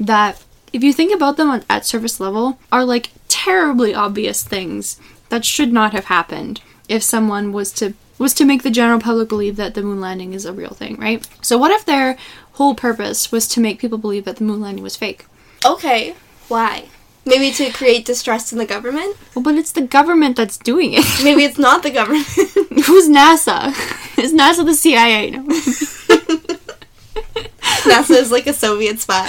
that if you think about them on, at surface level, are like terribly obvious things that should not have happened if someone was to was to make the general public believe that the moon landing is a real thing, right? So what if their whole purpose was to make people believe that the moon landing was fake? Okay. Why? Maybe to create distrust in the government? Well, but it's the government that's doing it. Maybe it's not the government. Who's NASA? Is NASA the CIA? No. NASA is like a Soviet spy.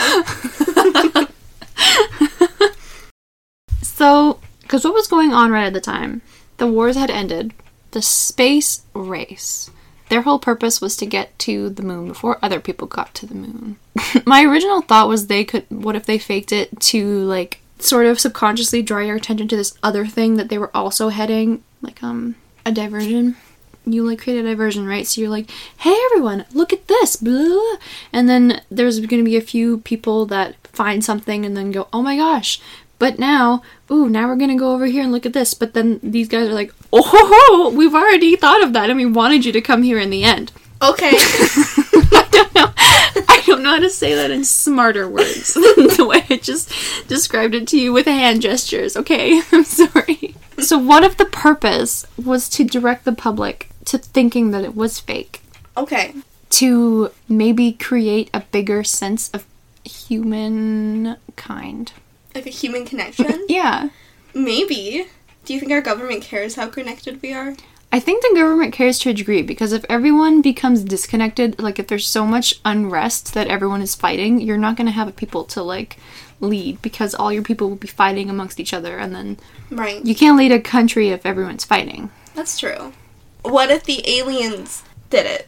So, because what was going on right at the time? The wars had ended. The space race. Their whole purpose was to get to the moon before other people got to the moon. My original thought was they could. What if they faked it to like sort of subconsciously draw your attention to this other thing that they were also heading, like um a diversion. You like create a diversion, right? So you're like, hey everyone, look at this, blah. And then there's going to be a few people that find something and then go, oh my gosh. But now, ooh, now we're to go over here and look at this. But then these guys are like, oh ho ho, we've already thought of that and we wanted you to come here in the end. Okay. I don't know. I don't know how to say that in smarter words than the way I just described it to you with hand gestures. Okay, I'm sorry. So, what if the purpose was to direct the public to thinking that it was fake? Okay. To maybe create a bigger sense of humankind? Like a human connection? Yeah. Maybe. Do you think our government cares how connected we are? I think the government cares to a degree because if everyone becomes disconnected, like if there's so much unrest that everyone is fighting, you're not going to have people to like lead because all your people will be fighting amongst each other and then Right. you can't lead a country if everyone's fighting. That's true. What if the aliens did it?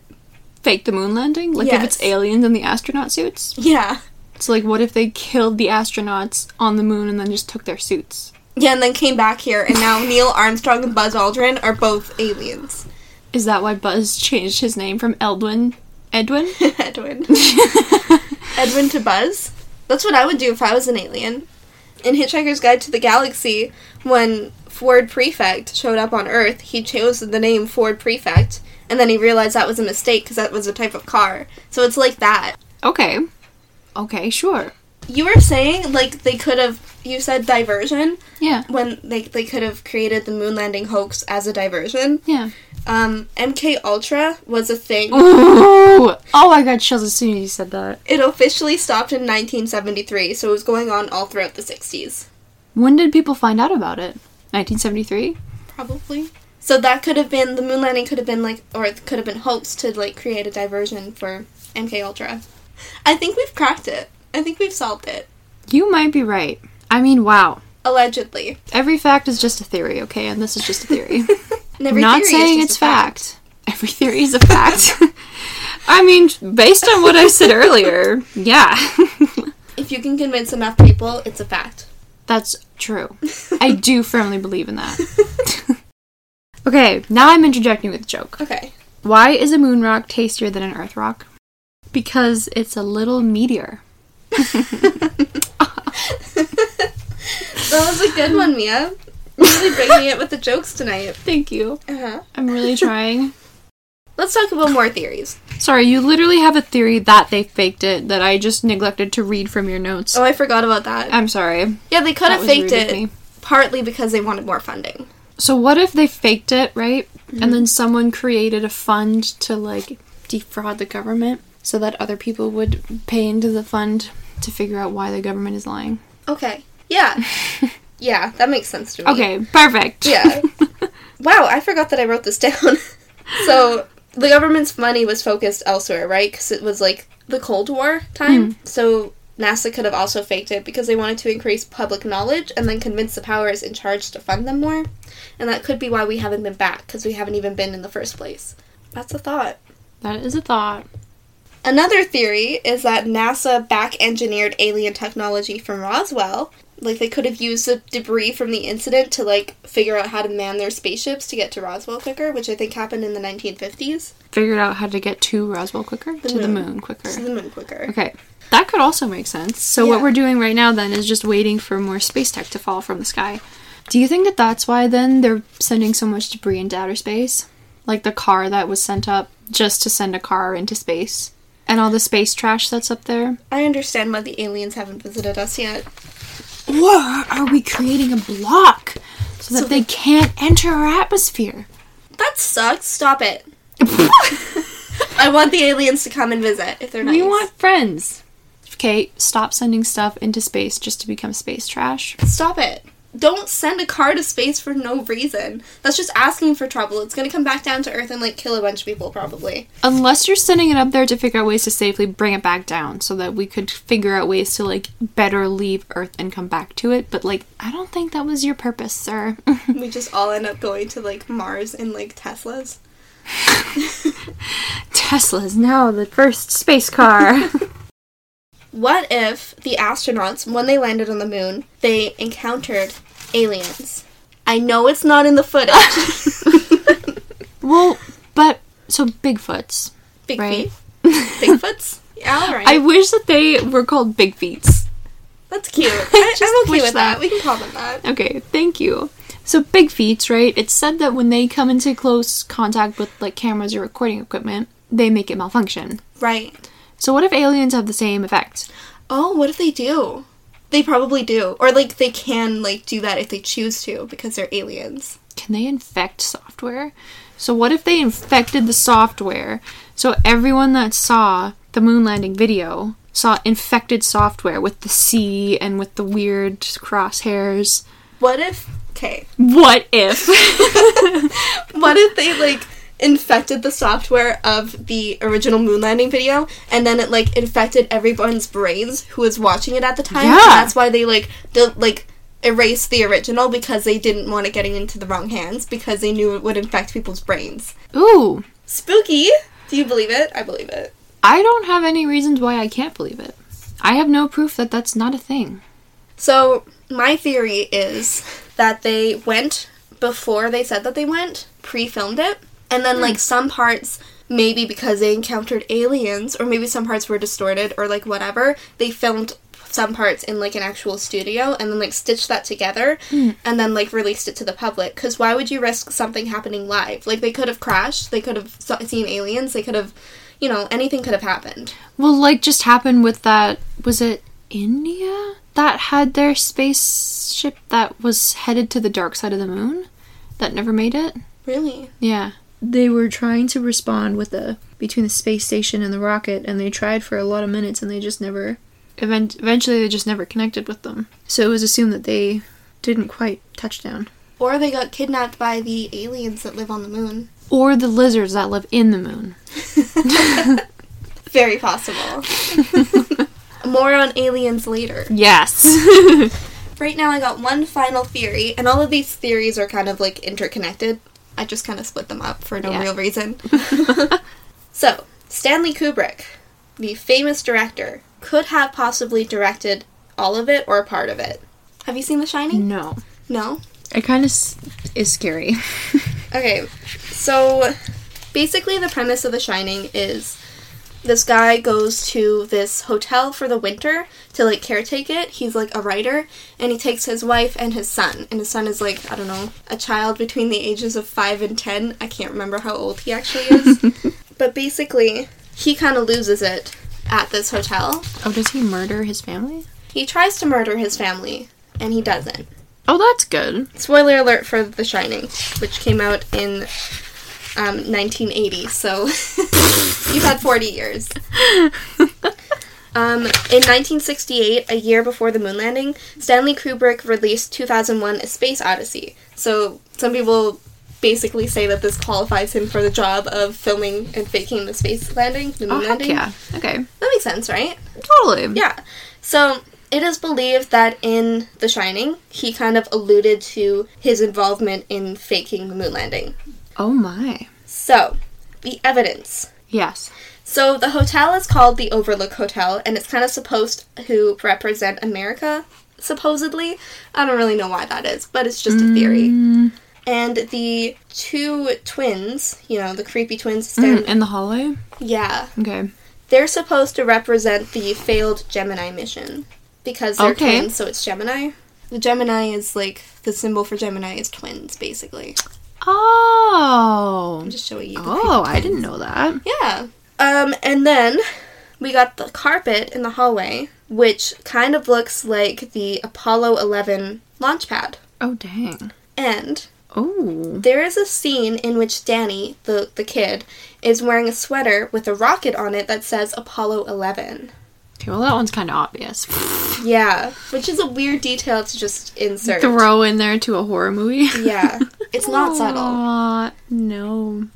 Fake the moon landing? Like if it's aliens in the astronaut suits? Yeah. So like what if they killed the astronauts on the moon and then just took their suits? Yeah, and then came back here, and now Neil Armstrong and Buzz Aldrin are both aliens. Is that why Buzz changed his name from Eldwin Edwin? Edwin. Edwin to Buzz? That's what I would do if I was an alien. In Hitchhiker's Guide to the Galaxy, when Ford Prefect showed up on Earth, he chose the name Ford Prefect, and then he realized that was a mistake because that was a type of car. So it's like that. Okay. Okay, sure. you were saying like they could have. You said diversion Yeah. when they they could have created the moon landing hoax as a diversion. Yeah. Um, MK Ultra was a thing. Ooh. Oh, I got chills as soon as you said that. It officially stopped in 1973, so it was going on all throughout the 60s. When did people find out about it? 1973? Probably. So that could have been the moon landing could have been like or it could have been hoax to like create a diversion for MK Ultra. I think we've cracked it. I think we've solved it. You might be right. I mean, wow. Allegedly. Every fact is just a theory, okay? And this is just a theory. Every Not theory saying it's a fact. Every theory is a fact. I mean, based on what I said earlier, yeah. If you can convince enough people, it's a fact. That's true. I do firmly believe in that. okay, now I'm interjecting with a joke. Okay. Why is a moon rock tastier than an earth rock? Because it's a little meteor. That was a good one, Mia. Really bringing it with the jokes tonight. Thank you. Uh-huh. I'm really trying. Let's talk about more theories. Sorry, you literally have a theory that they faked it that I just neglected to read from your notes. Oh, I forgot about that. I'm sorry. Yeah, they could have faked it partly because they wanted more funding. So what if they faked it, right? And then someone created a fund to like defraud the government so that other people would pay into the fund to figure out why the government is lying. Okay. Yeah. yeah, that makes sense to me. Okay, perfect. Yeah. wow, I forgot that I wrote this down. so, the government's money was focused elsewhere, right? Because it was like the Cold War time. Hmm. So, NASA could have also faked it because they wanted to increase public knowledge and then convince the powers in charge to fund them more. And that could be why we haven't been back, because we haven't even been in the first place. That's a thought. That is a thought. Another theory is that NASA back engineered alien technology from Roswell. Like they could have used the debris from the incident to like figure out how to man their spaceships to get to Roswell quicker, which I think happened in the 1950s. Figured out how to get to Roswell quicker? to the moon. moon quicker. To the moon quicker. Okay. That could also make sense. So Yeah. what we're doing right now then is just waiting for more space tech to fall from the sky. Do you think that that's why then they're sending so much debris into outer space? Like the car that was sent up just to send a car into space? And all the space trash that's up there? I understand why the aliens haven't visited us yet. Or are we creating a block so that So they can't enter our atmosphere? That sucks. Stop it. I want the aliens to come and visit if they're nice. We want friends. Okay, stop sending stuff into space just to become space trash. Stop it. Don't send a car to space for no reason. That's just asking for trouble. It's gonna come back down to Earth and like kill a bunch of people probably. Unless you're sending it up there to figure out ways to safely bring it back down so that we could figure out ways to like better leave Earth and come back to it. But like, I don't think that was your purpose, sir. we just all end up going to like Mars in like Teslas. Tesla's now the first space car. What if the astronauts, when they landed on the moon, they encountered aliens? I know it's not in the footage. well, but so Bigfoots. Big Right. feet. Bigfoots? Yeah, alright. I wish that they were called Big Feets. That's cute. I, I'm okay with that. that. We can call them that. Okay, thank you. So big right? It's said that when they come into close contact with like cameras or recording equipment, they make it malfunction. Right. So what if aliens have the same effect? Oh, what if they do? They probably do. Or like they can like do that if they choose to because they're aliens. Can they infect software? So what if they infected the software? So everyone that saw the moon landing video saw infected software with the C and with the weird crosshairs. What if okay. What if? What if they like infected the software of the original moon landing video and then it like infected everyone's brains who was watching it at the time? Yeah. And that's why they like de- like erased the original because they didn't want it getting into the wrong hands because they knew it would infect people's brains. Ooh, Spooky. Do you believe it? I believe it. I don't have any reasons why I can't believe it. I have no proof that that's not a thing. So, my theory is that they went before they said that they went, pre filmed it, and then, like, hmm. some parts, maybe because they encountered aliens, or maybe some parts were distorted, or like whatever, they filmed some parts in like an actual studio and then like stitched that together hmm. and then like released it to the public because why would you risk something happening live like they could have crashed they could have seen aliens they could have you know anything could have happened Well, like just happened with that. Was it India that had their spaceship that was headed to the dark side of the moon that never made it. Really? Yeah. They were trying to respond with the between the space station and the rocket and they tried for a lot of minutes and they just never event, eventually they just never connected with them. So it was assumed that they didn't quite touch down. Or they got kidnapped by the aliens that live on the moon. Or the lizards that live in the moon. Very possible. More on aliens later. Yes. Right now, I got one final theory, and all of these theories are kind of like interconnected. I just kind of split them up for no Yeah. real reason. so, Stanley Kubrick, the famous director, could have possibly directed all of it or part of it. Have you seen The Shining? no. No? It kind of s- is scary. Okay, so basically, the premise of The Shining is this guy goes to this hotel for the winter to like caretake it. He's like a writer, and he takes his wife and his son. And his son is like, I don't know, a child between the ages of 5 and 10. I can't remember how old he actually is. but basically, he kind of loses it at this hotel. oh, does he murder his family? He tries to murder his family, and he doesn't. Oh, that's good. Spoiler alert for The Shining, which came out in um, 1980, so you've had 40 years. Um, in 1968, a year before the moon landing, Stanley Kubrick released 2001 A Space Odyssey. So some people basically say that this qualifies him for the job of filming and faking the space landing, the moon Oh, landing. yeah. Okay. That makes sense, right? Totally. Yeah. So it is believed that in The Shining, he kind of alluded to his involvement in faking the moon landing. Oh my. So, the evidence. Yes. So the hotel is called the Overlook Hotel, and it's kind of supposed to represent America, supposedly. I don't really know why that is, but it's just a theory. Mm, And the two twins, you know, the creepy twins, stand, mm, in the hallway? yeah, Okay. they're supposed to represent the failed Gemini mission because they're Okay. twins, so it's Gemini. The Gemini is like the symbol for Gemini is twins, basically. Oh. I'm just showing you. Oh, I didn't know that. Yeah. Um, and then we got the carpet in the hallway, which kind of looks like the Apollo 11 launch pad. Oh, dang. And Oh. there is a scene in which Danny, the, the kid, is wearing a sweater with a rocket on it that says Apollo 11. Okay, well, that one's kind of obvious. Yeah, which is a weird detail to just insert. Throw in there to a horror movie. Yeah, it's not subtle. No.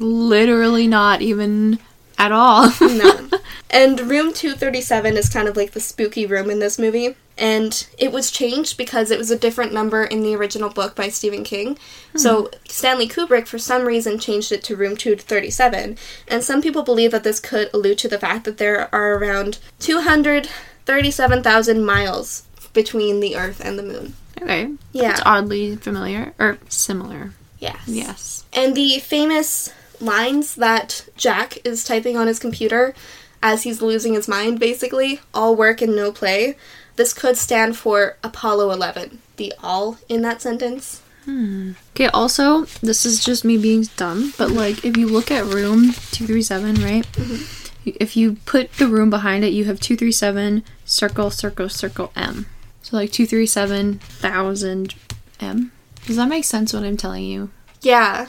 Literally not even at all. No. And room 237 is kind of like the spooky room in this movie. And it was changed because it was a different number in the original book by Stephen King. So hmm. Stanley Kubrick, for some reason, changed it to room 237. And some people believe that this could allude to the fact that there are around 237,000 miles between the Earth and the Moon. okay. Yeah. It's oddly familiar. Or similar. Yes. Yes. And the famous lines that Jack is typing on his computer as he's losing his mind, basically, all work and no play. This could stand for Apollo 11, the all in that sentence. Hmm. Okay, also, this is just me being dumb, but like, if you look at room 237, right? Mm-hmm. If you put the room behind it, you have 237, circle, circle, circle, M. So, like, 237,000 M. Does that make sense what I'm telling you? Yeah.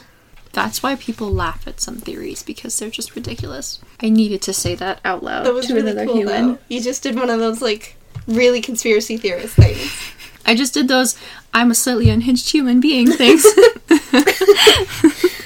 That's why people laugh at some theories, because they're just ridiculous. I needed to say that out loud That was to really another cool, human. though. You just did one of those, like, really conspiracy theorist things. I just did those I'm a slightly unhinged human being things.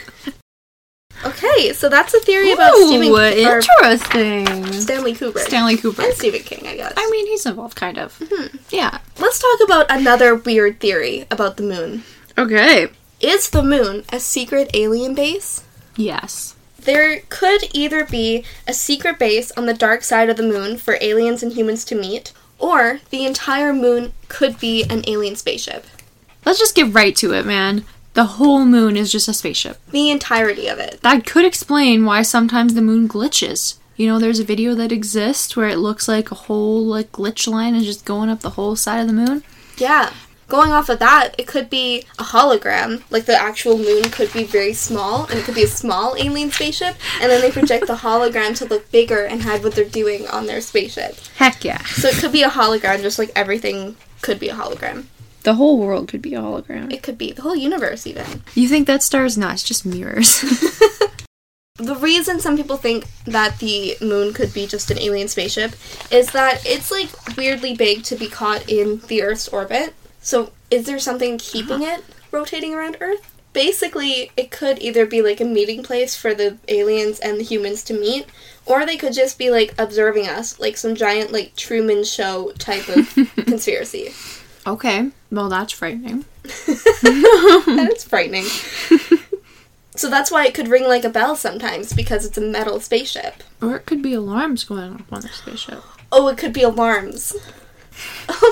Okay, so that's a theory about Stephen Ooh, or interesting. Stanley Kubrick. Stanley Cooper and Stephen King, I guess. I mean, he's involved, kind of. Mm-hmm. Yeah. Let's talk about another weird theory about the moon. Okay. Is the moon a secret alien base? Yes. There could either be a secret base on the dark side of the moon for aliens and humans to meet, or the entire moon could be an alien spaceship. Let's just get right to it, man. The whole moon is just a spaceship. The entirety of it. That could explain why sometimes the moon glitches. You know, there's a video that exists where it looks like a whole like glitch line is just going up the whole side of the moon. Yeah. Going off of that, it could be a hologram. Like the actual moon could be very small, and it could be a small alien spaceship, and then they project the hologram to look bigger and hide what they're doing on their spaceship. Heck yeah. So it could be a hologram, just like everything could be a hologram. The whole world could be a hologram. It could be the whole universe, even. You think that star is not, it's just mirrors. The reason some people think that the moon could be just an alien spaceship is that it's like weirdly big to be caught in the Earth's orbit. So, is there something keeping uh-huh. it rotating around Earth? Basically, it could either be like a meeting place for the aliens and the humans to meet, or they could just be like observing us, like some giant like Truman Show type of conspiracy. okay, well, that's frightening. it's frightening. so that's why it could ring like a bell sometimes because it's a metal spaceship. Or it could be alarms going off on the spaceship. Oh, it could be alarms.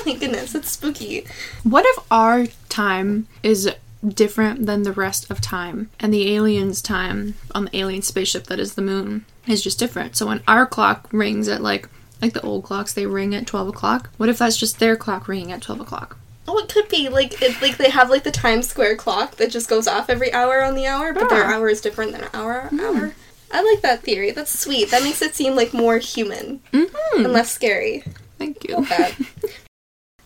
My goodness, it's spooky. What if our time is different than the rest of time, and the aliens' time on the alien spaceship that is the moon is just different? So when our clock rings at like like the old clocks, they ring at twelve o'clock. What if that's just their clock ringing at twelve o'clock? Oh, it could be like it, like they have like the Times Square clock that just goes off every hour on the hour, but their Ah. hour is different than our hour. I like that theory. That's sweet. That makes it seem like more human Mm-hmm. and less scary. Thank you.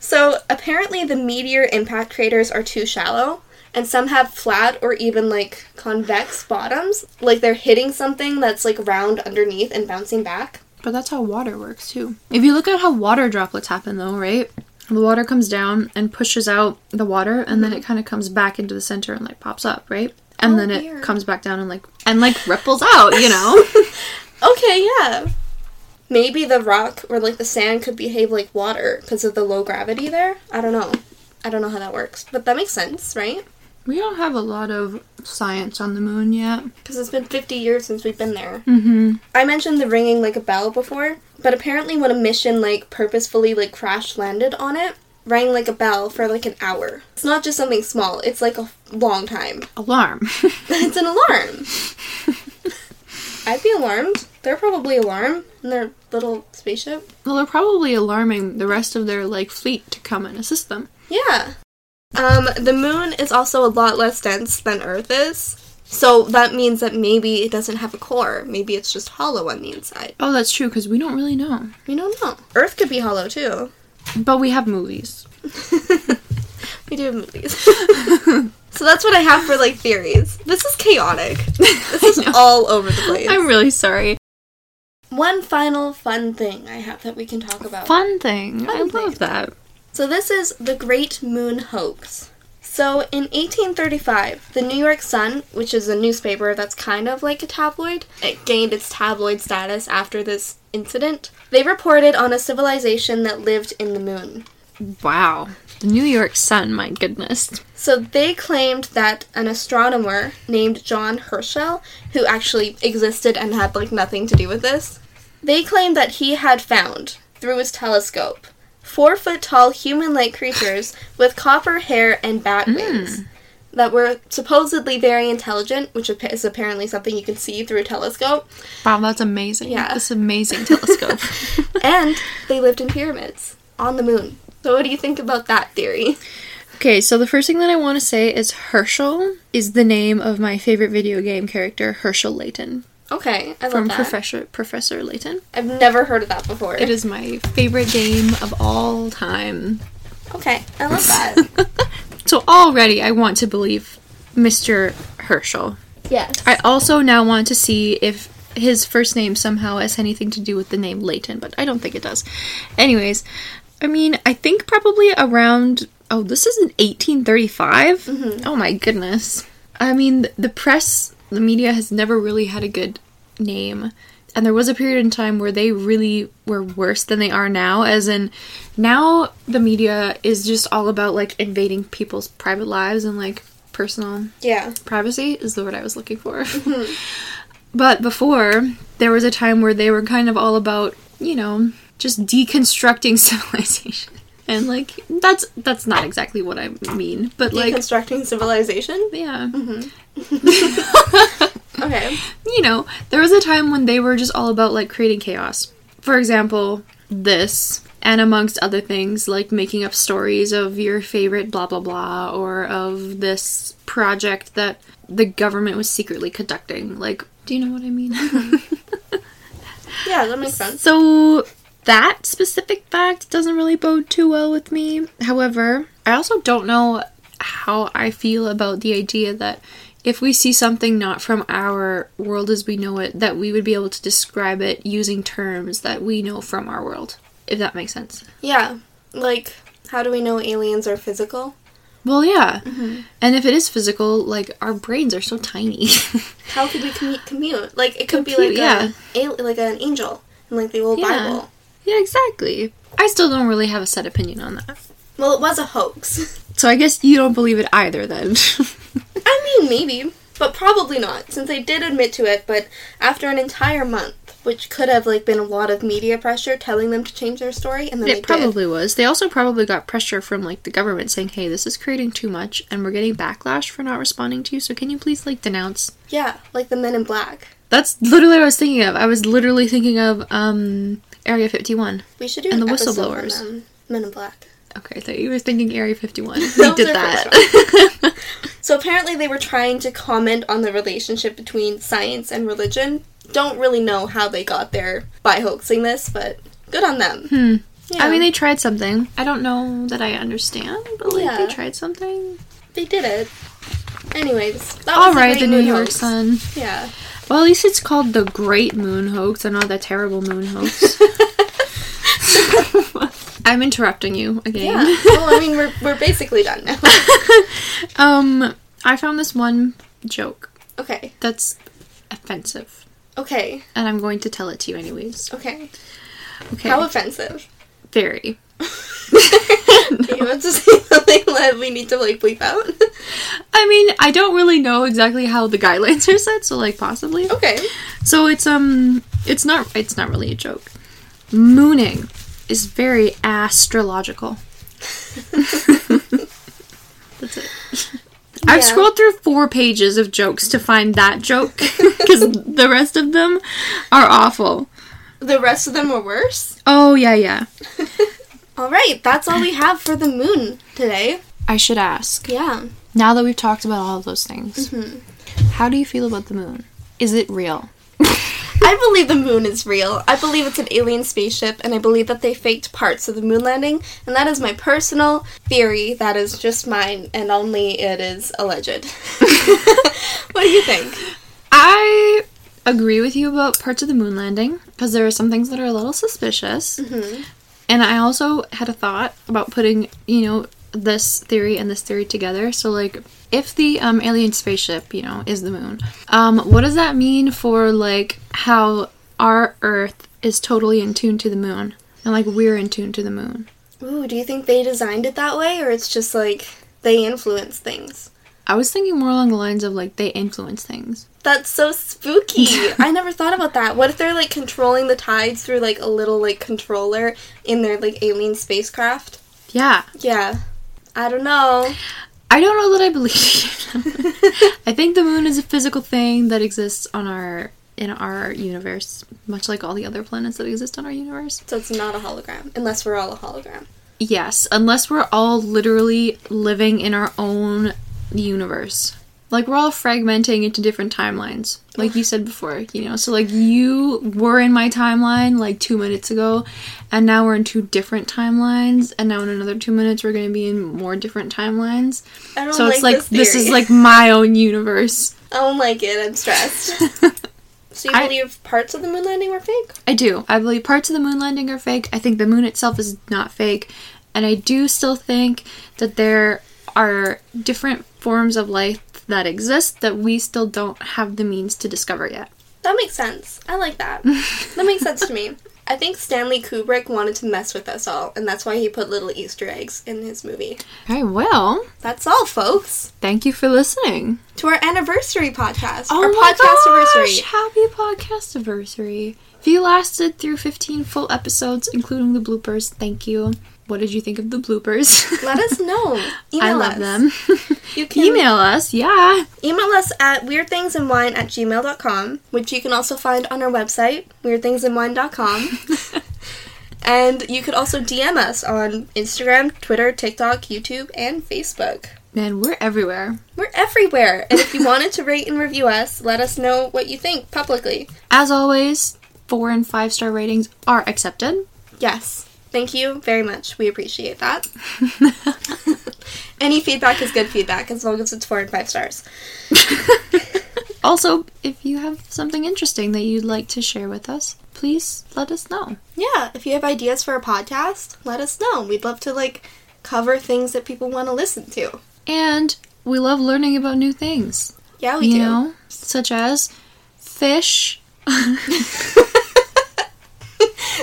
So apparently, the meteor impact craters are too shallow, and some have flat or even like convex bottoms, like they're hitting something that's like round underneath and bouncing back. But that's how water works too. If you look at how water droplets happen though, right? The water comes down and pushes out the water and then it mm-hmm. kind of comes back into the center and like pops up, right? And Oh, then it comes back down and like and like ripples out, you know? Okay, yeah. Maybe the rock or like the sand could behave like water because of the low gravity there. I don't know. I don't know how that works, but that makes sense, right? we don't have a lot of science on the moon yet. Because it's been 50 years since we've been there. Mm-hmm. I mentioned the ringing like a bell before, but apparently when a mission like purposefully like crash landed on it, rang like a bell for like an hour. It's not just something small, it's like a long time. Alarm. it's an alarm. I'd be alarmed. They're probably alarmed in their little spaceship. well, they're probably alarming the rest of their like fleet to come and assist them. Yeah. Um, the moon is also a lot less dense than Earth is. So that means that maybe it doesn't have a core. Maybe it's just hollow on the inside. Oh, that's true because we don't really know. We don't know. Earth could be hollow too. But we have movies. We do have movies. so that's what I have for like theories. This is chaotic. This is all over the place. I'm really sorry. One final fun thing I have that we can talk about. Fun thing. I Fun love that. So this is the Great Moon Hoax. So in 1835, the New York Sun, which is a newspaper that's kind of like a tabloid, it gained its tabloid status after this incident. They reported on a civilization that lived in the moon. Wow. The New York Sun, my goodness. So they claimed that an astronomer named John Herschel, who actually existed and had like nothing to do with this, they claim that he had found, through his telescope, four foot tall human like creatures with copper hair and bat hmm. wings that were supposedly very intelligent, which is apparently something you can see through a telescope, Wow, that's amazing. Yeah. This amazing telescope. and they lived in pyramids on the moon. So, what do you think about that theory? okay, so the first thing that I want to say is Herschel is the name of my favorite video game character, Hershel Layton. Okay, I love From that. Professor Professor Layton. I've never heard of that before. It is my favorite game of all time. Okay, I love that. So already I want to believe Mr. Herschel. yes. I also now want to see if his first name somehow has anything to do with the name Layton, but I don't think it does. Anyways, I mean, I think probably around. Oh, this is in 1835? Mm-hmm. Oh my goodness. I mean, the press, the media has never really had a good name. And there was a period in time where they really were worse than they are now, as in, now the media is just all about like invading people's private lives and like personal yeah. privacy is the word I was looking for. Mm-hmm. but before, there was a time where they were kind of all about, you know, just deconstructing civilization. And like that's that's not exactly what I mean, but like Deconstructing civilization? yeah. Mm-hmm. Okay. You know, there was a time when they were just all about like creating chaos. For example, this and amongst other things like making up stories of your favorite blah blah blah or of this project that the government was secretly conducting like do you know what i mean Yeah, that makes sense. so that specific fact doesn't really bode too well with me however i also don't know how i feel about the idea that if we see something not from our world as we know it that we would be able to describe it using terms that we know from our world if that makes sense Yeah, like how do we know aliens are physical? Well, yeah. Mm-hmm. And if it is physical, like our brains are so tiny. How could we commu- commute? Like it could be Compute, like yeah. a, like an angel in like the old Yeah. Bible. Yeah, exactly. I still don't really have a set opinion on that. Well, it was a hoax. So I guess you don't believe it either then. I mean, maybe, but probably not, since they did admit to it. But after an entire month, which could have like been a lot of media pressure telling them to change their story, and then it probably was. They also probably got pressure from like the government saying, "Hey, this is creating too much and we're getting backlash for not responding to you. So can you please like denounce?" Yeah, like the Men in Black. That's literally what I was thinking of. I was literally thinking of um Area 51. We should do And an the episode on whistleblowers. Men in Black. Okay, so you were thinking Area 51. We did that. So apparently they were trying to comment on the relationship between science and religion. Don't really know how they got there by hoaxing this, but good on them. Hmm. Yeah, I mean, they tried something. I don't know that I understand, but like Yeah. they tried something. they did it. Anyways, that All was right, the, the New York hoax. Sun. Yeah. Well, at least it's called the Great Moon Hoax and not the Terrible Moon Hoax. I'm interrupting you again. Yeah. well, I mean, we're, we're basically done now. um, I found this one joke Okay. that's offensive, Okay. and I'm going to tell it to you anyways. Okay. Okay. How offensive. Very. Do you want to say something that we need to like bleep out? I mean, I don't really know exactly how the guidelines are set, so like possibly. okay. So it's um it's not it's not really a joke. Mooning is very astrological. That's it. I've Yeah. scrolled through four pages of jokes to find that joke because the rest of them are awful. The rest of them were worse. Oh yeah, yeah. All right, that's all we have for the moon today. I should ask. Yeah. Now that we've talked about all of those things, Mhm. how do you feel about the moon? Is it real? I believe the moon is real. I believe it's an alien spaceship, and I believe that they faked parts of the moon landing, and that is my personal theory. That is just mine, and only it is alleged. what do you think? I agree with you about parts of the moon landing because there are some things that are a little suspicious. Mhm. And I also had a thought about putting, you know, this theory and this theory together. So, like, if the um, alien spaceship, you know, is the moon, um, what does that mean for, like, how our Earth is totally in tune to the moon? And, like, we're in tune to the moon? Ooh, do you think they designed it that way, or it's just like they influence things? I was thinking more along the lines of, like, they influence things. That's so spooky. I never thought about that. What if they're like controlling the tides through like a little like controller in their like alien spacecraft? Yeah. Yeah. I don't know. I don't know that I believe it. I think the moon is a physical thing that exists on our in our universe, much like all the other planets that exist on our universe. So it's not a hologram, unless we're all a hologram. Yes, unless we're all literally living in our own universe. Like we're all fragmenting into different timelines. Like you said before, you know. So like you were in my timeline like 2 minutes ago and now we're in two different timelines and now in another 2 minutes we're going to be in more different timelines. I don't So like it's like this, this is like my own universe. I don't like it. I'm stressed. so you I- believe parts of the moon landing were fake? I do. I believe parts of the moon landing are fake. I think the moon itself is not fake. And I do still think that there are different forms of life that exist that we still don't have the means to discover yet. That makes sense. I like that. that makes sense to me. I think Stanley Kubrick wanted to mess with us all, and that's why he put little Easter eggs in his movie. Okay, well, That's all, folks. thank you for listening. To our anniversary podcast. Oh our my podcast anniversary. Happy podcast anniversary. If you lasted through 15 full episodes, including the bloopers, thank you. What did you think of the bloopers? Let us know. Email I love us. them. You can Email us, yeah. Email us at weirdthingsandwine at gmail.com, which you can also find on our website, weirdthingsandwine.com. And you could also DM us on Instagram, Twitter, TikTok, YouTube, and Facebook. Man, we're everywhere. We're everywhere. And if you wanted to rate and review us, let us know what you think publicly. As always, four and five star ratings are accepted. Yes. Thank you very much. We appreciate that. Any feedback is good feedback as long as it's four and five stars. Also, if you have something interesting that you'd like to share with us, please let us know. Yeah, if you have ideas for a podcast, let us know. We'd love to like cover things that people want to listen to. And we love learning about new things. Yeah, we you do. know, such as fish.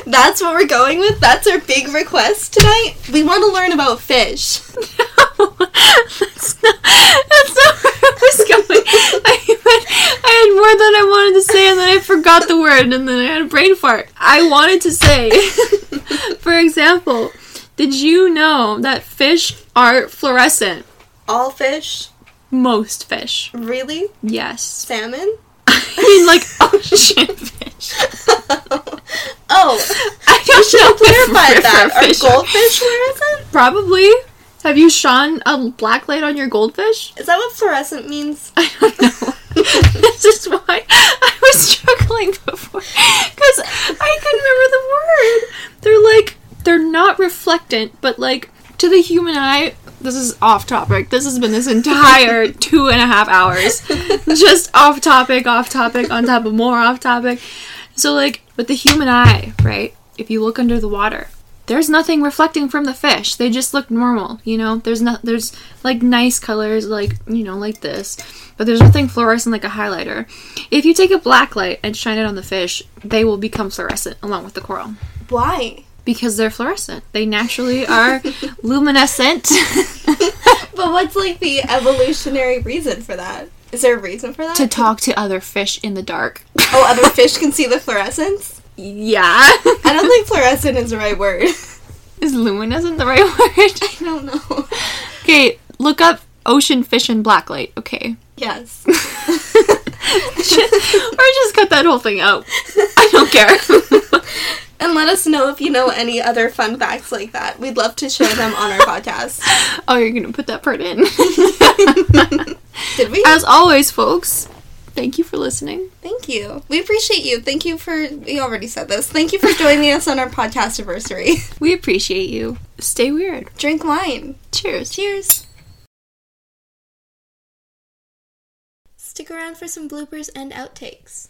That's what we're going with. That's our big request tonight. We want to learn about fish. that's not, that's not where I was going. I, had, I had more than I wanted to say, and then I forgot the word, and then I had a brain fart. I wanted to say, for example, did you know that fish are fluorescent? All fish? Most fish. Really? Yes. Salmon? I mean, like oh, oh, ocean fish. oh, I don't should know have clarified if that. Are fish- goldfish fluorescent? Probably. Have you shone a black light on your goldfish? Is that what fluorescent means? I don't know. this is why I was struggling before because I couldn't remember the word. They're like they're not reflectant, but like to the human eye. This is off topic. This has been this entire two and a half hours, just off topic, off topic, on top of more off topic. So like with the human eye, right? If you look under the water, there's nothing reflecting from the fish. They just look normal, you know. There's not there's like nice colors like, you know, like this. But there's nothing fluorescent like a highlighter. If you take a black light and shine it on the fish, they will become fluorescent along with the coral Why? Because they're fluorescent. They naturally are luminescent. But what's like the evolutionary reason for that? Is there a reason for that? to talk to other fish in the dark. Oh, other fish can see the fluorescence? yeah. I don't think fluorescent is the right word. Is luminescent the right word? I don't know. Okay, look up ocean fish and blacklight. Okay. Yes. or just cut that whole thing out. I don't care. And let us know if you know any other fun facts like that. We'd love to share them on our podcast. oh, you're gonna put that part in. Did we? As always, folks, thank you for listening. Thank you. We appreciate you. Thank you for, we already said this. Thank you for joining us on our podcast anniversary. We appreciate you. Stay weird. Drink wine. Cheers. Cheers. Stick around for some bloopers and outtakes.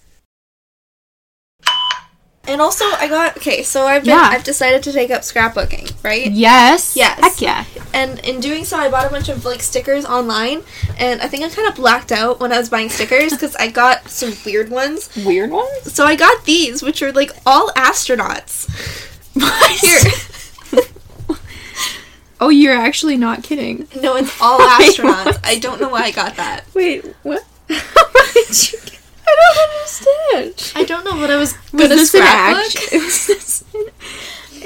And also, I got okay. So I've been, Yeah. I've decided to take up scrapbooking, right? Yes. Yes. Heck yeah. And in doing so, I bought a bunch of like stickers online, and I think I kind of blacked out when I was buying stickers because I got some weird ones. Weird ones? So I got these, which are like all astronauts. Here, Oh, you're actually not kidding. no, it's all astronauts. what? I don't know why I got that. Wait, what? What did you get? I don't understand. I don't know what I was this an scrapbook. Was this an,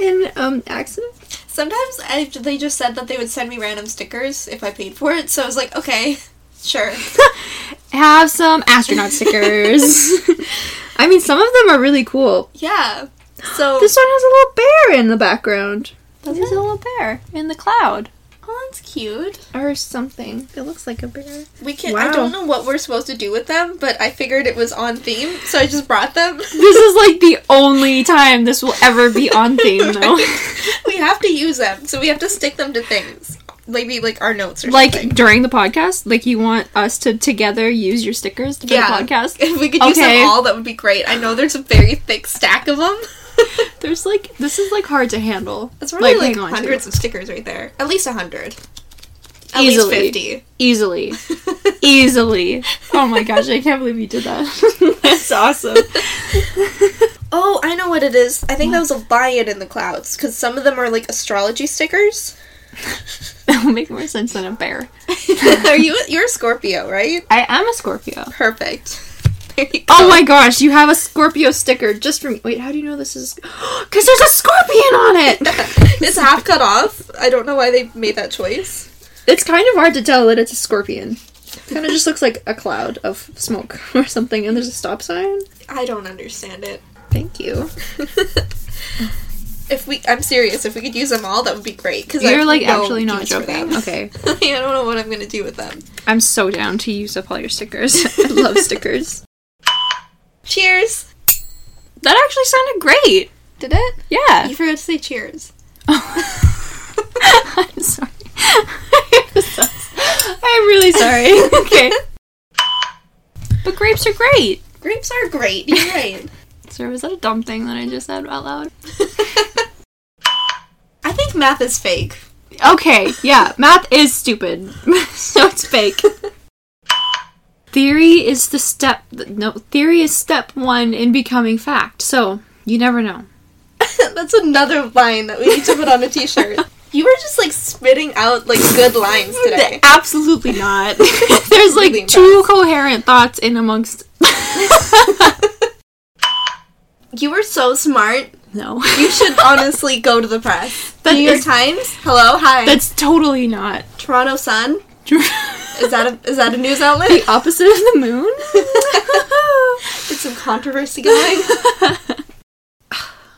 an um accident? Sometimes I, they just said that they would send me random stickers if I paid for it, so I was like, okay, sure. Have some astronaut stickers. I mean, some of them are really cool. Yeah. So This one has a little bear in the background. There's a little bear in the cloud. Oh, that's cute. Or something. It looks like a bear. We can. I don't know what we're supposed to do with them, but I figured it was on theme, so I just brought them. This is like the only time this will ever be on theme, though. we have to use them, so we have to stick them to things. Maybe like our notes or like something. during the podcast, like you want us to together use your stickers for Yeah. the podcast. If we could use Okay. them all, that would be great. I know there's a very thick stack of them. There's like this is like hard to handle. It's really like, to. hundreds of stickers right there. At least a hundred. At Easily. easily, easily. Oh my gosh, I can't believe you did that. That's awesome. Oh, I know what it is. I think that was a lion in the clouds because some of them are like astrology stickers. That would make more sense than a bear. are you? You're a Scorpio, right? I am a Scorpio. Perfect. Oh my gosh, you have a Scorpio sticker just for me. Wait, how do you know this is? Because there's a scorpion on it. it's half cut off. I don't know why they made that choice. It's kind of hard to tell that it's a scorpion. It kind of just looks like a cloud of smoke or something, and there's a stop sign. I don't understand it. Thank you. If we, I'm serious. If we could use them all, that would be great. Because You're like actually not joking. Okay. I don't know what I'm gonna do with them. I'm so down to use up all your stickers. I love stickers. Cheers. That actually sounded great. Did it? Yeah. You forgot to say cheers. Oh. I'm sorry. I'm really sorry. Okay. But grapes are great. Grapes are great. You're right. Sorry, was that a dumb thing that I just said out loud? I think math is fake. Okay, yeah, math is stupid. so it's fake. Theory is the step. No, theory is step one in becoming fact. So you never know. That's another line that we need to put on a t-shirt. You were just like spitting out like good lines today. Absolutely not. There's like Really two coherent thoughts in amongst. You were so smart. No, You should honestly go to the press. That New York is- Times. Hello, hi. that's totally not. Toronto Sun. Is that a is that a news outlet? the opposite of the moon? Get some controversy going.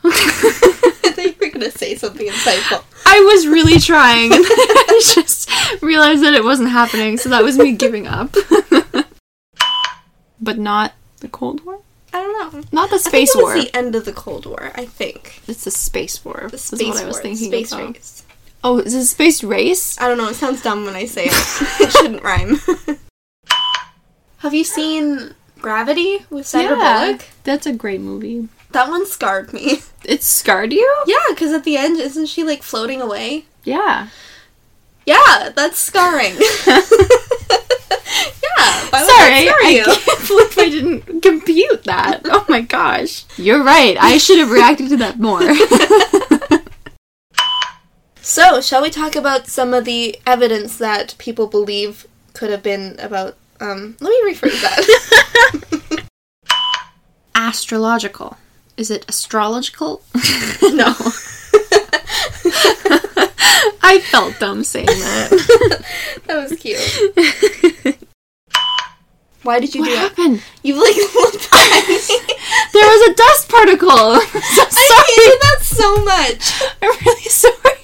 I thought you were gonna say something insightful. I was really trying, and I just realized that it wasn't happening, so that was me giving up. but not the Cold War? I don't know. Not the Space War. the end of the Cold War. I think It's the Space War. the space what I was thinking. space race. Oh, is it Space Race? I don't know. It sounds dumb when I say it. it shouldn't rhyme. Have you seen Gravity with Sandra Bullock? That's a great movie. That one scarred me. It scarred you? Yeah, because at the end, isn't she like floating away? Yeah. Yeah, that's scarring. yeah. Why Sorry, I can't believe I didn't compute that. Oh my gosh. You're right. I should have reacted to that more. So, shall we talk about some of the evidence that people believe could have been about? Um, let me rephrase that. Astrological. Is it astrological? no. I felt dumb saying that. that was cute. Why did you what do that? What happened? You like looked at me. There was a dust particle. I'm so I sorry. hated that so much. I'm really sorry.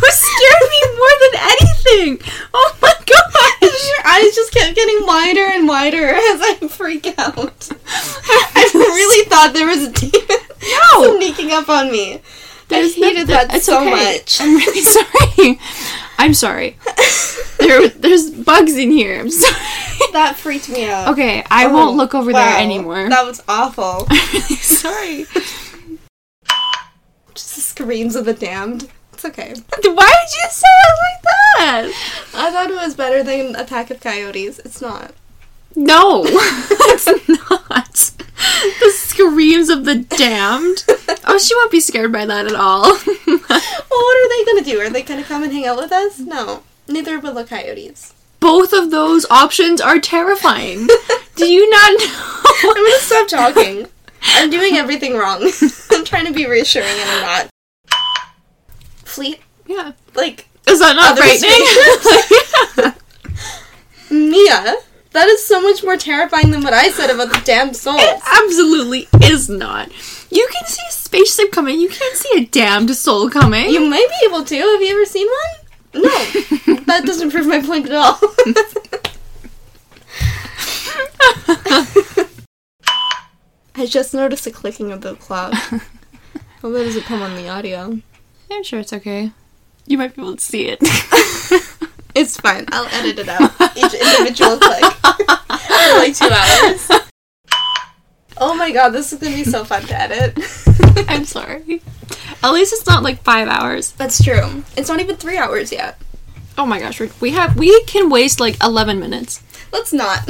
You scared me more than anything. Oh my gosh. Your eyes just kept getting wider and wider as I freak out. I really thought there was a demon No. sneaking up on me. There's I hated no- that so okay. much. I'm really sorry. I'm sorry. There, there's bugs in here. I'm sorry. that freaked me out. Okay, I Oh, won't look over wow. there anymore. That was awful. I'm really sorry. Just the screams of the damned. It's okay. Why did you say it like that? I thought it was better than a pack of Coyotes. It's not. No, it's not. The screams of the damned. Oh, she won't be scared by that at all. Well, what are they gonna do? Are they gonna come and hang out with us? No. Neither will the coyotes. Both of those options are terrifying. Do you not know? I'm gonna stop talking. I'm doing everything wrong. I'm trying to be reassuring and I'm not. Fleet, Yeah. like, Is that not frightening? Mia, that is so much more terrifying than what I said about the damned souls. It absolutely is not. You can see a spaceship coming. You can't see a damned soul coming. You might be able to. Have you ever seen one? No. that doesn't prove my point at all. I just noticed a clicking of the clock. Hope that doesn't come on the audio. I'm sure it's okay. You might be able to see it. it's fine. I'll edit it out. Each individual click for like two hours. Oh my god, this is gonna be so fun to edit. I'm sorry. At least it's not like five hours. That's true. It's not even three hours yet. Oh my gosh, we have we can waste like eleven minutes. Let's not.